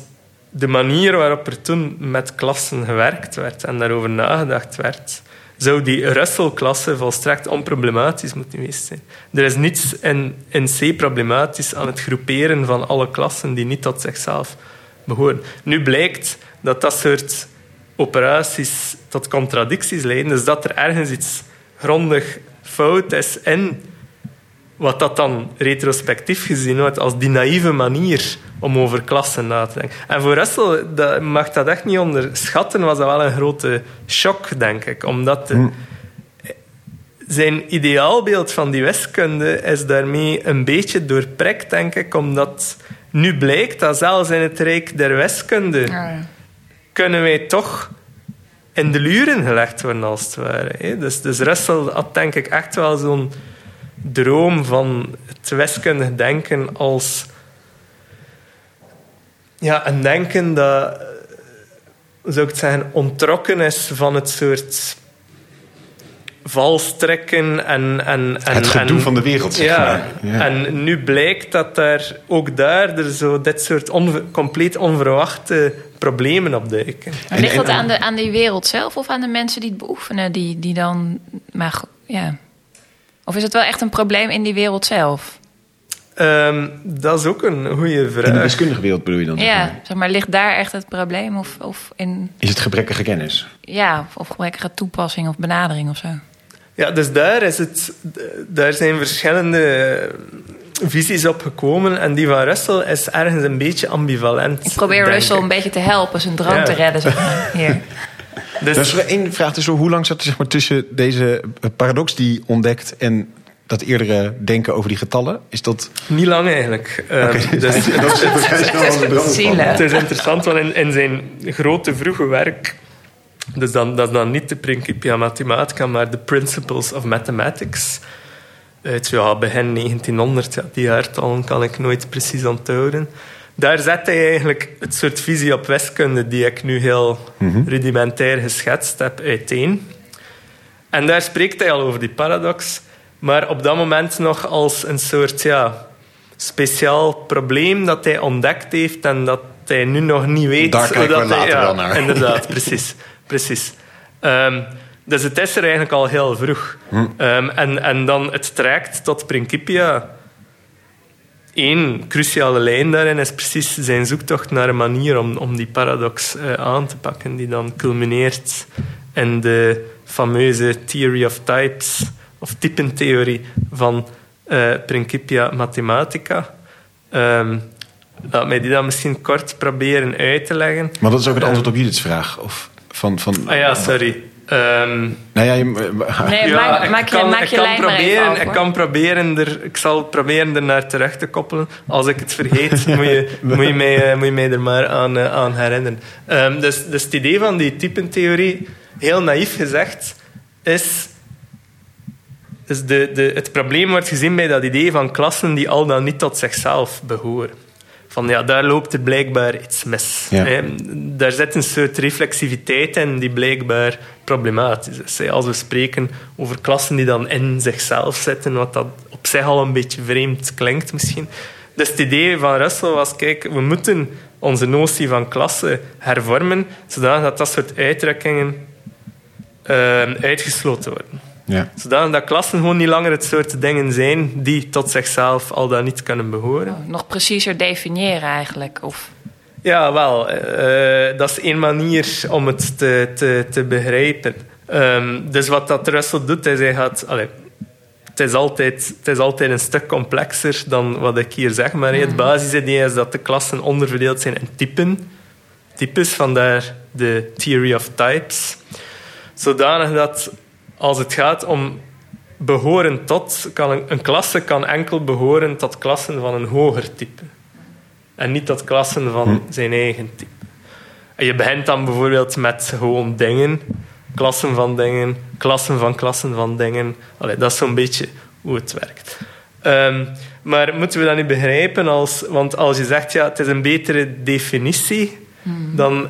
de manier waarop er toen met klassen gewerkt werd en daarover nagedacht werd, zou die Russell-klasse volstrekt onproblematisch moeten geweest zijn. Er is niets in, in C problematisch aan het groeperen van alle klassen die niet tot zichzelf behoren. Nu blijkt dat dat soort operaties tot contradicties leiden, dus dat er ergens iets grondig fout is in wat dat dan retrospectief gezien wordt als die naïeve manier om over klassen na te denken. En voor Russell dat, mag dat echt niet onderschatten, was dat wel een grote shock, denk ik. Omdat de- zijn ideaalbeeld van die wiskunde is daarmee een beetje doorprikt, denk ik, omdat nu blijkt dat zelfs in het rijk der wiskunde kunnen wij toch in de luren gelegd worden, als het ware. hè. Dus, dus Russell had denk ik echt wel zo'n droom van het wiskundig denken als ja, een denken dat, eh, zou ik het zeggen, ontrokken is van het soort valstrekken en... en, en Het gedoe en- van de wereld, zeg ja, maar. Ja. En nu blijkt dat daar ook daar er zo dit soort onver- compleet onverwachte problemen op duiken. Ligt dat aan, de, aan die wereld zelf of aan de mensen die het beoefenen? Die, die dan, maar ja. Of is het wel echt een probleem in die wereld zelf? Ehm, dat is ook een goede In de vraag. wiskundige wereld bedoel je dan? zeg Ja, maar? zeg maar, ligt daar echt het probleem? Of, of in, Is het gebrekkige kennis? ja, of, of gebrekkige toepassing of benadering of zo? Ja, dus daar, is het, daar zijn verschillende visies op gekomen. En die van Russell is ergens een beetje ambivalent. Ik probeer Russell ik. een beetje te helpen, zijn droom Ja. te redden. Zeg maar. Hier. Dus, is er één vraag. Dus hoe lang zat er zeg maar, tussen deze paradox die je ontdekt en dat eerdere denken over die getallen? Is dat... Niet lang eigenlijk. Oké, Um, dus, dat is het is interessant, want in, in zijn grote vroege werk, dus dan, dat is dan niet de Principia Mathematica, maar de Principles of Mathematics, uit ja, begin 1900, ja, die jaartallen kan ik nooit precies onthouden. Daar zet hij eigenlijk het soort visie op wiskunde die ik nu heel rudimentair geschetst heb uiteen. En daar spreekt hij al over die paradox, maar op dat moment nog als een soort ja, speciaal probleem dat hij ontdekt heeft en dat hij nu nog niet weet. Daar kijken we dat hij- later ja, wel naar. Inderdaad, precies. precies. Ehm, dus het is er eigenlijk al heel vroeg. Hm. Ehm, en, en dan het trekt tot Principia. Eén cruciale lijn daarin is precies zijn zoektocht naar een manier om, om die paradox eh, aan te pakken, die dan culmineert in de fameuze Theory of Types, of typentheorie van eh, Principia Mathematica. Ehm, laat mij die dan misschien kort proberen uit te leggen. Maar dat is ook het antwoord op Judith's vraag. Of van, van, Ah ja, sorry. Ehm, Nou ja, je, Nee, ja, maak, ik maak je, kan, maak ik je kan lijn maar even proberen, af, ik kan proberen er, ik zal proberen er naar terug te koppelen. Als ik het vergeet, moet, je, moet, je mij, eh, moet je mij er maar aan, eh, aan herinneren. Ehm, dus, dus het idee van die typentheorie, heel naïef gezegd, is... Dus de, de, het probleem wordt gezien bij dat idee van klassen die al dan niet tot zichzelf behoren. Van ja, daar loopt er blijkbaar iets mis. Ja. Hè. Daar zit een soort reflexiviteit in die blijkbaar problematisch is. hè. Als we spreken over klassen die dan in zichzelf zitten, wat dat op zich al een beetje vreemd klinkt misschien. Dus het idee van Russell was, kijk, we moeten onze notie van klasse hervormen, zodat dat, dat soort uitdrukkingen eh, uitgesloten worden. Ja. Zodat dat klassen gewoon niet langer het soort dingen zijn die tot zichzelf al dan niet kunnen behoren. Nog preciezer definiëren eigenlijk. Of, Ja, wel. eh, dat is één manier om het te, te, te begrijpen. Ehm, dus wat dat Russell doet, is hij gaat... allee, het, is altijd, het is altijd een stuk complexer dan wat ik hier zeg. Maar het basisidee is dat de klassen onderverdeeld zijn in typen. Types, vandaar de theory of types. Zodanig dat als het gaat om behoren tot... Kan een, een klasse kan enkel behoren tot klassen van een hoger type. En niet tot klassen van zijn eigen type. En je begint dan bijvoorbeeld met gewoon dingen. Klassen van dingen, klassen van klassen van dingen. Allee, dat is zo'n beetje hoe het werkt. Ehm, maar moeten we dat niet begrijpen als... Want als je zegt, ja, het is een betere definitie, dan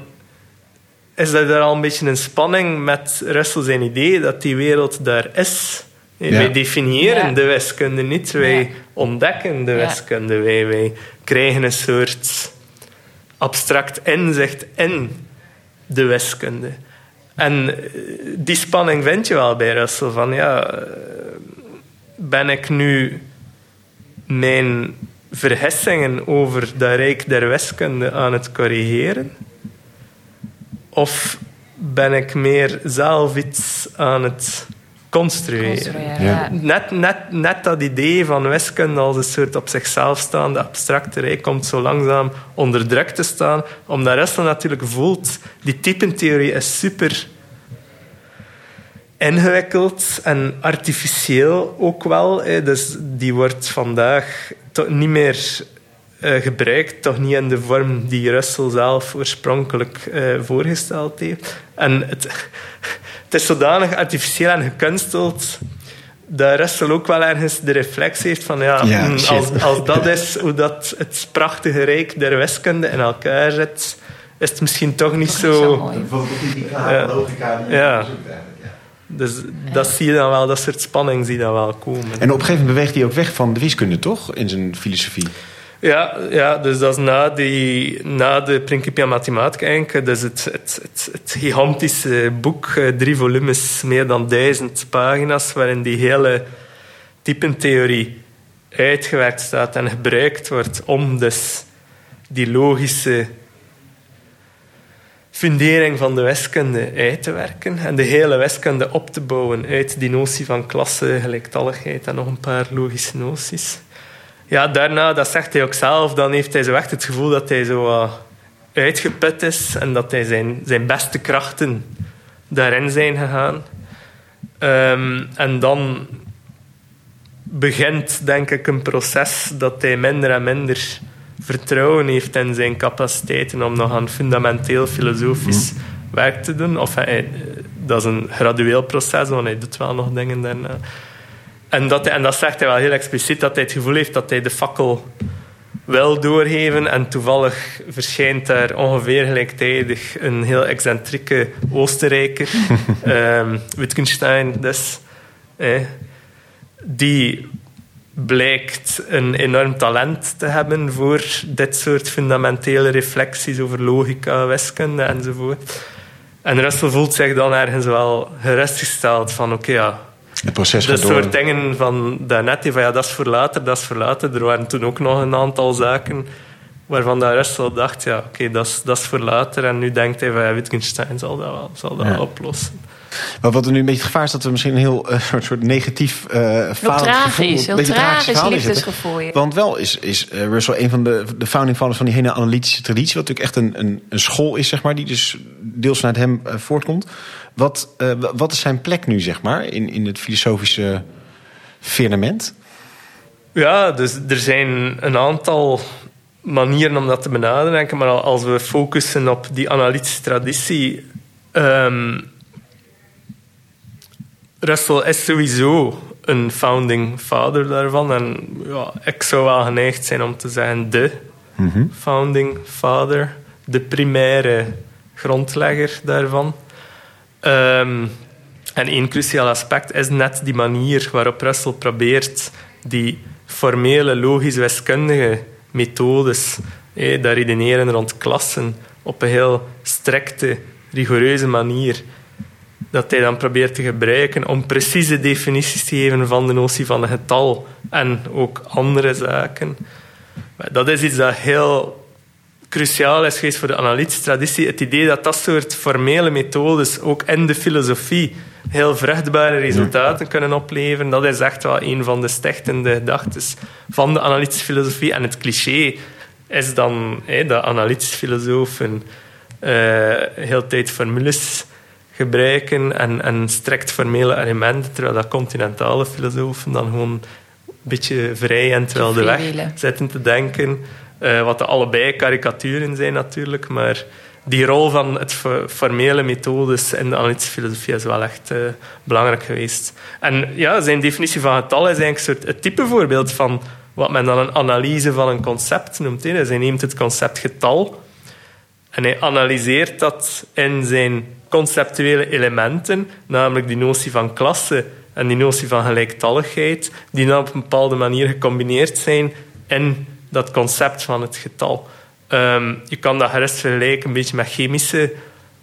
is dat daar al een beetje een spanning met Russell zijn idee dat die wereld daar is. Ja. Wij definiëren Ja. de wiskunde niet, wij Ja. ontdekken de Ja. wiskunde. Wij, wij krijgen een soort abstract inzicht in de wiskunde. En eh, die spanning vind je wel bij Russell. Van, ja, eh, ben ik nu mijn vergissingen over dat rijk der wiskunde aan het corrigeren? Of ben ik meer zelf iets aan het construeren? construeren. Ja. Net, net, net dat idee van wiskunde als een soort op zichzelf staande abstracte rijk komt zo langzaam onder druk te staan, omdat Russell natuurlijk voelt, die typentheorie is super ingewikkeld en artificieel ook wel. Dus die wordt vandaag toch niet meer eh, gebruikt, toch niet in de vorm die Russell zelf oorspronkelijk eh, voorgesteld heeft. En het, het is zodanig artificieel en gekunsteld dat Russell ook wel ergens de reflex heeft van ja, Ja, mm, als, als dat is hoe dat het prachtige rijk der wiskunde in elkaar zit, is het misschien toch niet Toch zo mooi. Ja. Ja. Dus dat zie je dan wel, dat soort spanning zie je dan wel komen. En op een gegeven moment beweegt hij ook weg van de wiskunde, toch? In zijn filosofie. Ja, ja dus dat is na, die, na de Principia Mathematica eigenlijk. Het, het, het, het gigantische boek, eh, drie volumes, meer dan duizend pagina's, waarin die hele typentheorie uitgewerkt staat en gebruikt wordt om dus die logische fundering van de wiskunde uit te werken en de hele wiskunde op te bouwen uit die notie van klasse, gelijktalligheid en nog een paar logische noties. Ja, daarna, dat zegt hij ook zelf, dan heeft hij zo echt het gevoel dat hij zo wat uitgeput is en dat hij zijn, zijn beste krachten daarin zijn gegaan. Ehm, en dan begint, denk ik, een proces dat hij minder en minder vertrouwen heeft in zijn capaciteiten om nog aan fundamenteel filosofisch werk te doen. Of hij, dat is een gradueel proces, want hij doet wel nog dingen daarna. En dat, en dat zegt hij wel heel expliciet, dat hij het gevoel heeft dat hij de fakkel wil doorgeven. En toevallig verschijnt daar ongeveer gelijktijdig een heel excentrieke Oostenrijker, um, Wittgenstein dus, eh, die blijkt een enorm talent te hebben voor dit soort fundamentele reflecties over logica, wiskunde enzovoort. En Russell voelt zich dan ergens wel gerustgesteld van oké, ja, het proces dat soort dingen van daarnet, van ja, dat is voor later, dat is voor later. Er waren toen ook nog een aantal zaken waarvan de Russell dacht, ja, oké, dat, is, dat is voor later. En nu denkt hij van ja, Wittgenstein zal dat wel, zal dat oplossen. Maar wat er nu een beetje gevaar is, dat we misschien een heel uh, soort, soort negatief uh, heel tragisch, heel tragisch liefdesgevoel. Want wel is, is uh, Russell een van de, de founding fathers van die hele analytische traditie, wat natuurlijk echt een, een, een school is, zeg maar, die dus deels vanuit hem uh, voortkomt. Wat, uh, wat is zijn plek nu, zeg maar, in, in het filosofische firmament? Ja, dus er zijn een aantal manieren om dat te benaderen. Maar als we focussen op die analytische traditie. Um, Russell is sowieso een founding father daarvan. En ja, ik zou wel geneigd zijn om te zeggen de mm -hmm. founding father. De primaire grondlegger daarvan. En één cruciaal aspect is net die manier waarop Russell probeert die formele, logisch-wiskundige methodes, eh, dat redeneren rond klassen, op een heel strikte, rigoureuze manier, dat hij dan probeert te gebruiken om precieze definities te geven van de notie van een getal en ook andere zaken. Dat is iets dat heel cruciaal is geweest voor de analytische traditie. Het idee dat dat soort formele methodes ook in de filosofie heel vruchtbare resultaten kunnen opleveren, dat is echt wel een van de stichtende gedachten van de analytische filosofie. En het cliché is dan hé, dat analytische filosofen uh, heel tijd formules gebruiken en, en strikt formele elementen, terwijl dat continentale filosofen dan gewoon een beetje vrij en terwijl de weg zitten te denken. Uh, wat de allebei karikaturen zijn natuurlijk, maar die rol van het formele methodes in de analytische filosofie is wel echt uh, belangrijk geweest. En ja, zijn definitie van getal is eigenlijk een soort het type voorbeeld van wat men dan een analyse van een concept noemt. Dus hij neemt het concept getal en hij analyseert dat in zijn conceptuele elementen, namelijk die notie van klasse en die notie van gelijktalligheid, die dan op een bepaalde manier gecombineerd zijn in dat concept van het getal. Um, je kan dat gerust vergelijken een beetje met chemische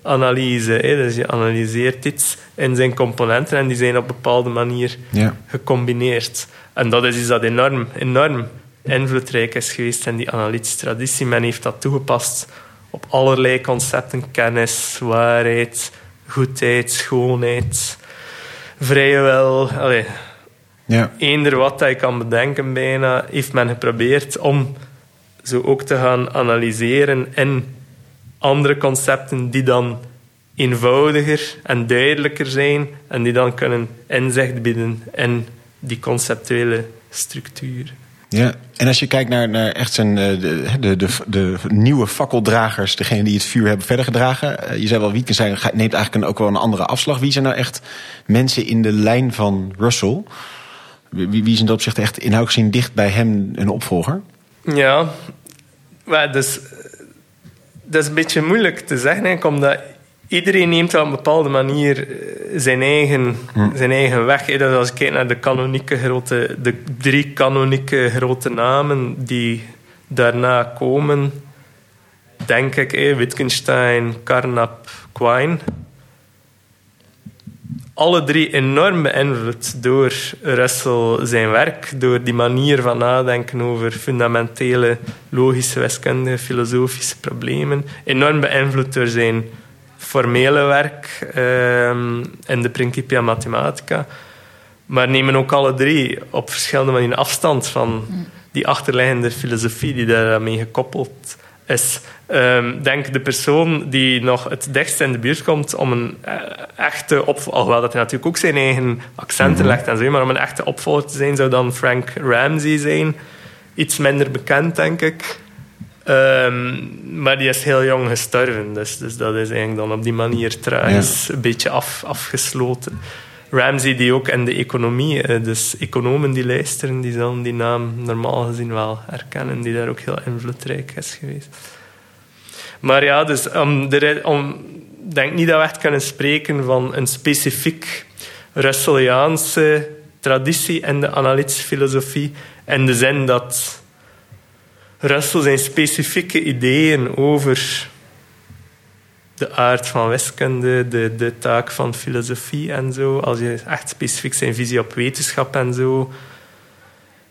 analyse. Hè. Dus je analyseert iets in zijn componenten en die zijn op een bepaalde manier ja. gecombineerd. En dat is iets dat enorm, enorm invloedrijk is geweest in die analytische traditie. Men heeft dat toegepast op allerlei concepten. Kennis, waarheid, goedheid, schoonheid, vrije wil. Allee, ja. Eender wat dat je kan bedenken bijna, heeft men geprobeerd om zo ook te gaan analyseren in andere concepten die dan eenvoudiger en duidelijker zijn en die dan kunnen inzicht bieden in die conceptuele structuur. Ja, en als je kijkt naar, naar echt zijn, eh, de, de, de, de nieuwe fakkeldragers, degene die het vuur hebben verder gedragen. Eh, je zei wel, Wittgenstein neemt eigenlijk ook wel een andere afslag. Wie zijn nou echt mensen in de lijn van Russell? Wie, wie is in dat opzicht echt inhoudelijk gezien dicht bij hem een opvolger? Ja, maar dus, dat is een beetje moeilijk te zeggen, omdat iedereen neemt op een bepaalde manier eh, zijn eigen, hm. zijn eigen weg. Dus als ik kijk naar de, kanonieke grote, de drie kanonieke grote namen die daarna komen, denk ik, Wittgenstein, Carnap, Quine alle drie enorm beïnvloed door Russell zijn werk, door die manier van nadenken over fundamentele logische wiskundige filosofische problemen, enorm beïnvloed door zijn formele werk um, in de Principia Mathematica, maar nemen ook alle drie op verschillende manieren afstand van die achterliggende filosofie die daarmee gekoppeld is. Um, denk de persoon die nog het dichtst in de buurt komt om een uh, echte opvolger, alhoewel dat hij natuurlijk ook zijn eigen accenten mm legt en zo, maar om een echte opvolger te zijn, zou dan Frank Ramsey zijn. Iets minder bekend, denk ik. Um, maar die is heel jong gestorven, dus, dus dat is eigenlijk dan op die manier tragisch ja. een beetje af, afgesloten. Ramsey die ook in de economie, eh, dus economen die luisteren, die zullen die naam normaal gezien wel herkennen, die daar ook heel invloedrijk is geweest. Maar ja, dus um, om, denk niet dat we echt kunnen spreken van een specifiek Russelliaanse traditie in de analytische filosofie, in de zin dat Russell zijn specifieke ideeën over de aard van wiskunde, de, de taak van filosofie en zo. Als je echt specifiek zijn visie op wetenschap en zo.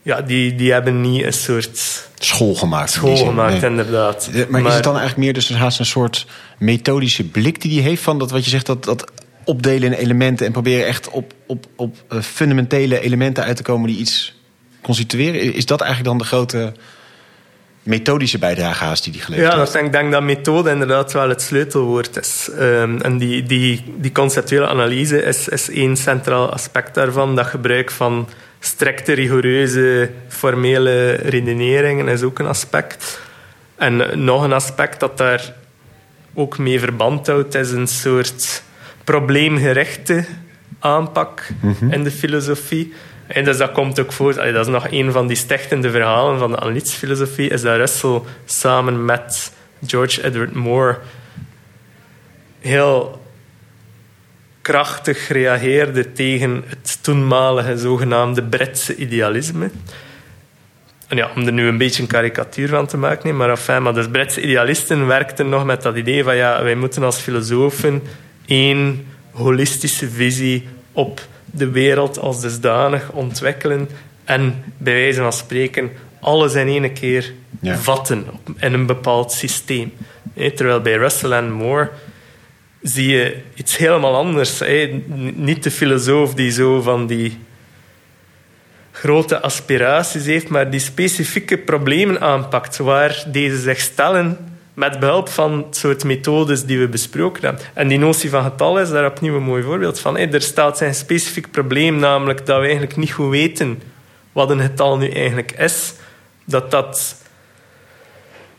Ja, die, die hebben niet een soort. School gemaakt. School gemaakt, inderdaad. Maar, maar, is het dan eigenlijk meer dus haast een soort methodische blik die hij heeft van dat wat je zegt, dat, dat opdelen in elementen en proberen echt op, op, op uh, fundamentele elementen uit te komen die iets constitueren? Is dat eigenlijk dan de grote methodische bijdrage haast die die geleverd ja, heeft. Ja, ik denk dat methode inderdaad wel het sleutelwoord is. Um, en die, die, die conceptuele analyse is, is één centraal aspect daarvan. Dat gebruik van strikte, rigoureuze, formele redeneringen is ook een aspect. En nog een aspect dat daar ook mee verband houdt, is een soort probleemgerichte aanpak mm in de filosofie. En dus dat komt ook voor, dat is nog een van die stichtende verhalen van de analytische filosofie, is dat Russell samen met George Edward Moore heel krachtig reageerde tegen het toenmalige zogenaamde Britse idealisme. En ja, om er nu een beetje een karikatuur van te maken, maar, enfin, maar dus Britse idealisten werkten nog met dat idee van ja, wij moeten als filosofen één holistische visie op de wereld als dusdanig ontwikkelen en bij wijze van spreken alles in één keer vatten in een bepaald systeem. Terwijl bij Russell en Moore zie je iets helemaal anders. Niet de filosoof die zo van die grote aspiraties heeft, maar die specifieke problemen aanpakt waar deze zich stellen met behulp van het soort methodes die we besproken hebben. En die notie van getal is daar opnieuw een mooi voorbeeld van. Er staat een specifiek probleem, namelijk dat we eigenlijk niet goed weten wat een getal nu eigenlijk is. Dat dat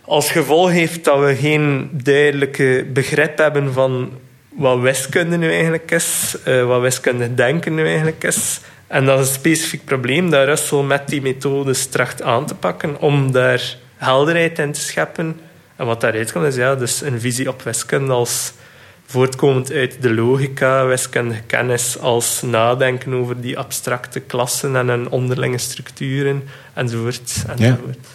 als gevolg heeft dat we geen duidelijke begrip hebben van wat wiskunde nu eigenlijk is, uh, wat wiskundig denken nu eigenlijk is. En dat is een specifiek probleem dat Russell met die methodes tracht aan te pakken om daar helderheid in te scheppen en wat daaruit komt is ja, dus een visie op wiskunde als voortkomend uit de logica, wiskundige kennis als nadenken over die abstracte klassen en hun onderlinge structuren enzovoort. enzovoort. Ja.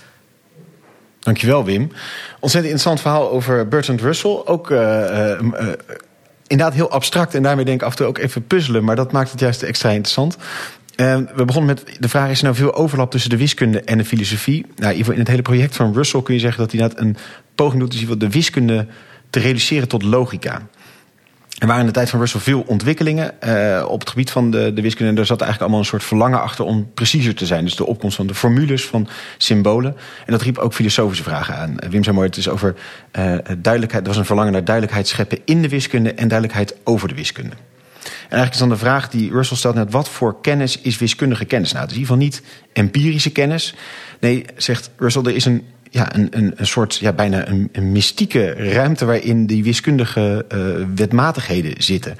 Dankjewel Wim. Ontzettend interessant verhaal over Bertrand Russell. Ook uh, uh, inderdaad heel abstract en daarmee denk ik af en toe ook even puzzelen. Maar dat maakt het juist extra interessant. Ehm, we begonnen met de vraag: is er nou veel overlap tussen de wiskunde en de filosofie? Nou, in het hele project van Russell kun je zeggen dat hij net een poging doet dus de wiskunde te reduceren tot logica. Er waren in de tijd van Russell veel ontwikkelingen uh, op het gebied van de, de wiskunde. En daar zat eigenlijk allemaal een soort verlangen achter om preciezer te zijn. Dus de opkomst van de formules, van symbolen. En dat riep ook filosofische vragen aan. Wim zei mooi, het is over uh, duidelijkheid. Er was een verlangen naar duidelijkheid scheppen in de wiskunde en duidelijkheid over de wiskunde. En eigenlijk is dan de vraag die Russell stelt net: wat voor kennis is wiskundige kennis? Nou, het is in ieder geval niet empirische kennis. Nee, zegt Russell, er is een ja, een, een, een soort ja, bijna een, een mystieke ruimte waarin die wiskundige uh, wetmatigheden zitten.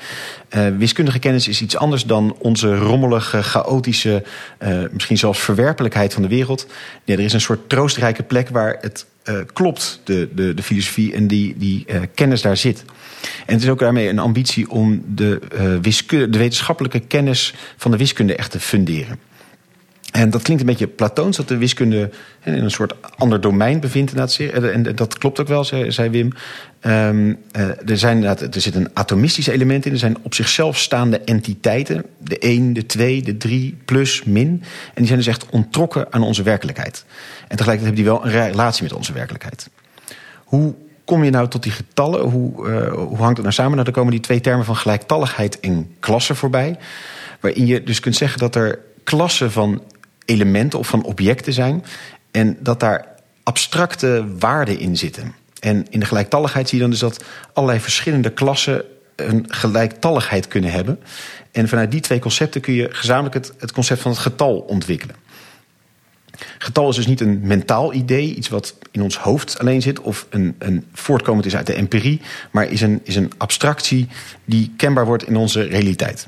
Uh, wiskundige kennis is iets anders dan onze rommelige, chaotische, uh, misschien zelfs verwerpelijkheid van de wereld. Nee, er is een soort troostrijke plek waar het klopt, de, de, de filosofie, en die, die kennis daar zit. En het is ook daarmee een ambitie om de, wiskunde, de wetenschappelijke kennis van de wiskunde echt te funderen. En dat klinkt een beetje platoons, dat de wiskunde in een soort ander domein bevindt. En dat klopt ook wel, zei Wim. Um, er, zijn, er zit een atomistisch element in. Er zijn op zichzelf staande entiteiten. De 1, de 2, de 3, plus, min. En die zijn dus echt ontrokken aan onze werkelijkheid. En tegelijkertijd hebben die wel een relatie met onze werkelijkheid. Hoe kom je nou tot die getallen? Hoe, uh, hoe hangt het nou samen? Nou, dan komen die twee termen van gelijktalligheid en klasse voorbij. Waarin je dus kunt zeggen dat er klassen van elementen of van objecten zijn. En dat daar abstracte waarden in zitten. En in de gelijktalligheid zie je dan dus dat allerlei verschillende klassen een gelijktalligheid kunnen hebben. En vanuit die twee concepten kun je gezamenlijk het, het concept van het getal ontwikkelen. Getal is dus niet een mentaal idee, iets wat in ons hoofd alleen zit, of een, een voortkomend is uit de empirie, maar is een, is een abstractie die kenbaar wordt in onze realiteit.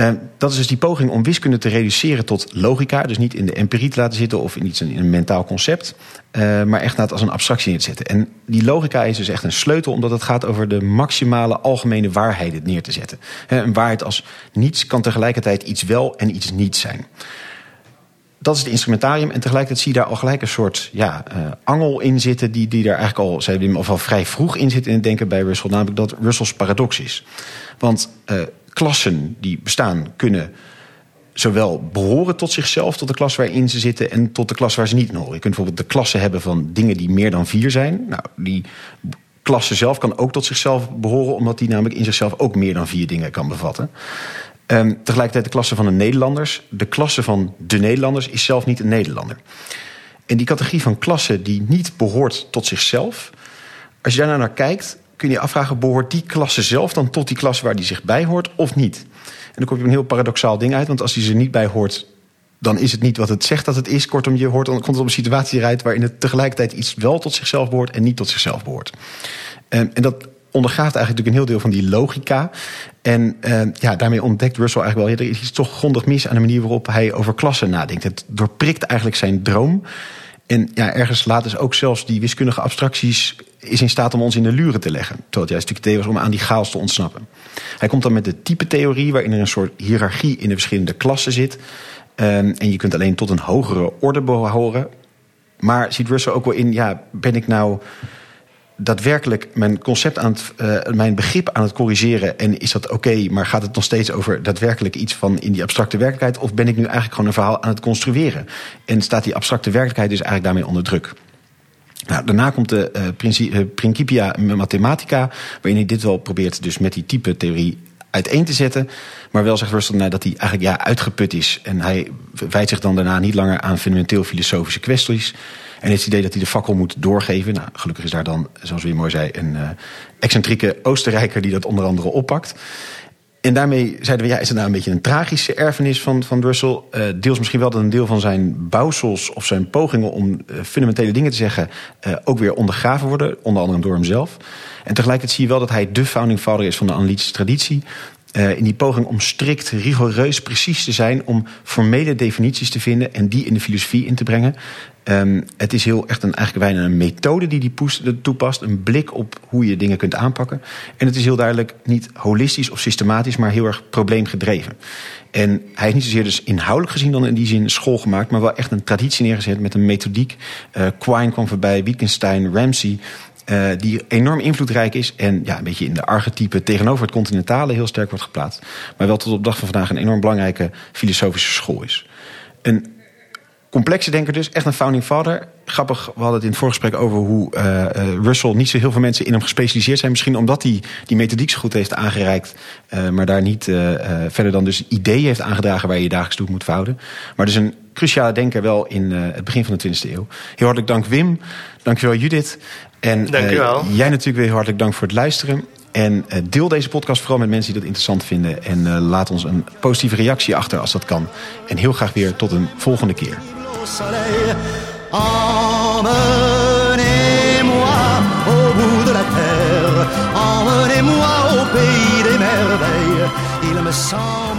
Uh, dat is dus die poging om wiskunde te reduceren tot logica. Dus niet in de empirie te laten zitten of in iets in een mentaal concept. Uh, maar echt als een abstractie neer te zetten. En die logica is dus echt een sleutel, omdat het gaat over de maximale algemene waarheid neer te zetten. Uh, een waarheid als niets kan tegelijkertijd iets wel en iets niet zijn. Dat is het instrumentarium. En tegelijkertijd zie je daar al gelijk een soort ja, angel in zitten. Die, die daar eigenlijk al, zei al vrij vroeg in zit in het denken bij Russell. Namelijk dat Russells paradox is. Want klassen die bestaan kunnen zowel behoren tot zichzelf, tot de klas waarin ze zitten, en tot de klas waar ze niet in horen. Je kunt bijvoorbeeld de klasse hebben van dingen die meer dan vier zijn. Nou, die klasse zelf kan ook tot zichzelf behoren, omdat die namelijk in zichzelf ook meer dan vier dingen kan bevatten. Um, tegelijkertijd de klasse van de Nederlanders. De klasse van de Nederlanders is zelf niet een Nederlander. En die categorie van klasse die niet behoort tot zichzelf, als je daar nou naar kijkt, kun je je afvragen, behoort die klasse zelf dan tot die klasse waar die zich bij hoort of niet? En dan kom je een heel paradoxaal ding uit, want als die er niet bij hoort, dan is het niet wat het zegt dat het is. Kortom, je hoort, dan komt het op een situatie eruit waarin het tegelijkertijd iets wel tot zichzelf behoort en niet tot zichzelf behoort. En, en dat ondergaat eigenlijk natuurlijk een heel deel van die logica. En uh, ja, daarmee ontdekt Russell eigenlijk wel... Ja, er is iets toch grondig mis aan de manier waarop hij over klassen nadenkt. Het doorprikt eigenlijk zijn droom. En ja, ergens laat dus ook zelfs die wiskundige abstracties is in staat om ons in de luren te leggen. Terwijl het juist natuurlijk idee was om aan die chaos te ontsnappen. Hij komt dan met de type-theorie, waarin er een soort hiërarchie in de verschillende klassen zit. Um, en je kunt alleen tot een hogere orde behoren. Maar ziet Russell ook wel in, ja, ben ik nou daadwerkelijk mijn concept aan het, uh, mijn begrip aan het corrigeren en is dat oké, maar gaat het nog steeds over daadwerkelijk iets van in die abstracte werkelijkheid of ben ik nu eigenlijk gewoon een verhaal aan het construeren en staat die abstracte werkelijkheid dus eigenlijk daarmee onder druk? Nou, daarna komt de uh, Principia Mathematica, waarin hij dit wel probeert dus met die type theorie uiteen te zetten. Maar wel zegt Russell nou, dat hij eigenlijk ja, uitgeput is. En hij wijdt zich dan daarna niet langer aan fundamenteel filosofische kwesties. En het idee dat hij de fakkel moet doorgeven. Nou, gelukkig is daar dan, zoals we mooi zei, een uh, excentrieke Oostenrijker die dat onder andere oppakt. En daarmee zeiden we, ja, is het nou een beetje een tragische erfenis van, van Russell? Uh, deels misschien wel dat een deel van zijn bouwsels of zijn pogingen om uh, fundamentele dingen te zeggen uh, ook weer ondergraven worden, onder andere door hemzelf. En tegelijkertijd zie je wel dat hij de founding father is van de analytische traditie. Uh, in die poging om strikt, rigoureus, precies te zijn, om formele definities te vinden en die in de filosofie in te brengen. Um, het is heel echt een, eigenlijk bijna een methode die die toepast. Een blik op hoe je dingen kunt aanpakken. En het is heel duidelijk niet holistisch of systematisch, maar heel erg probleemgedreven. En hij heeft niet zozeer dus inhoudelijk gezien dan in die zin school gemaakt, maar wel echt een traditie neergezet met een methodiek. Uh, Quine kwam voorbij, Wittgenstein, Ramsey. Uh, die enorm invloedrijk is en ja, een beetje in de archetype tegenover het continentale heel sterk wordt geplaatst. Maar wel tot op dag van vandaag een enorm belangrijke filosofische school is. Een complexe denker dus, echt een founding father. Grappig, we hadden het in het voorgesprek over hoe uh, Russell niet zo heel veel mensen in hem gespecialiseerd zijn. Misschien omdat hij die methodiek zo goed heeft aangereikt, maar daar niet verder dan dus ideeën heeft aangedragen waar je je dagelijks toe moet verhouden. Maar dus een cruciale denker wel in het begin van de 20e eeuw. Heel hartelijk dank Wim, dankjewel Judith. En dankjewel. jij natuurlijk weer hartelijk dank voor het luisteren. En uh, deel deze podcast vooral met mensen die dat interessant vinden. En uh, laat ons een positieve reactie achter als dat kan. En heel graag weer tot een volgende keer. Emmenez-moi au bout de la terre, emmenez-moi au pays des merveilles. Il me semble que la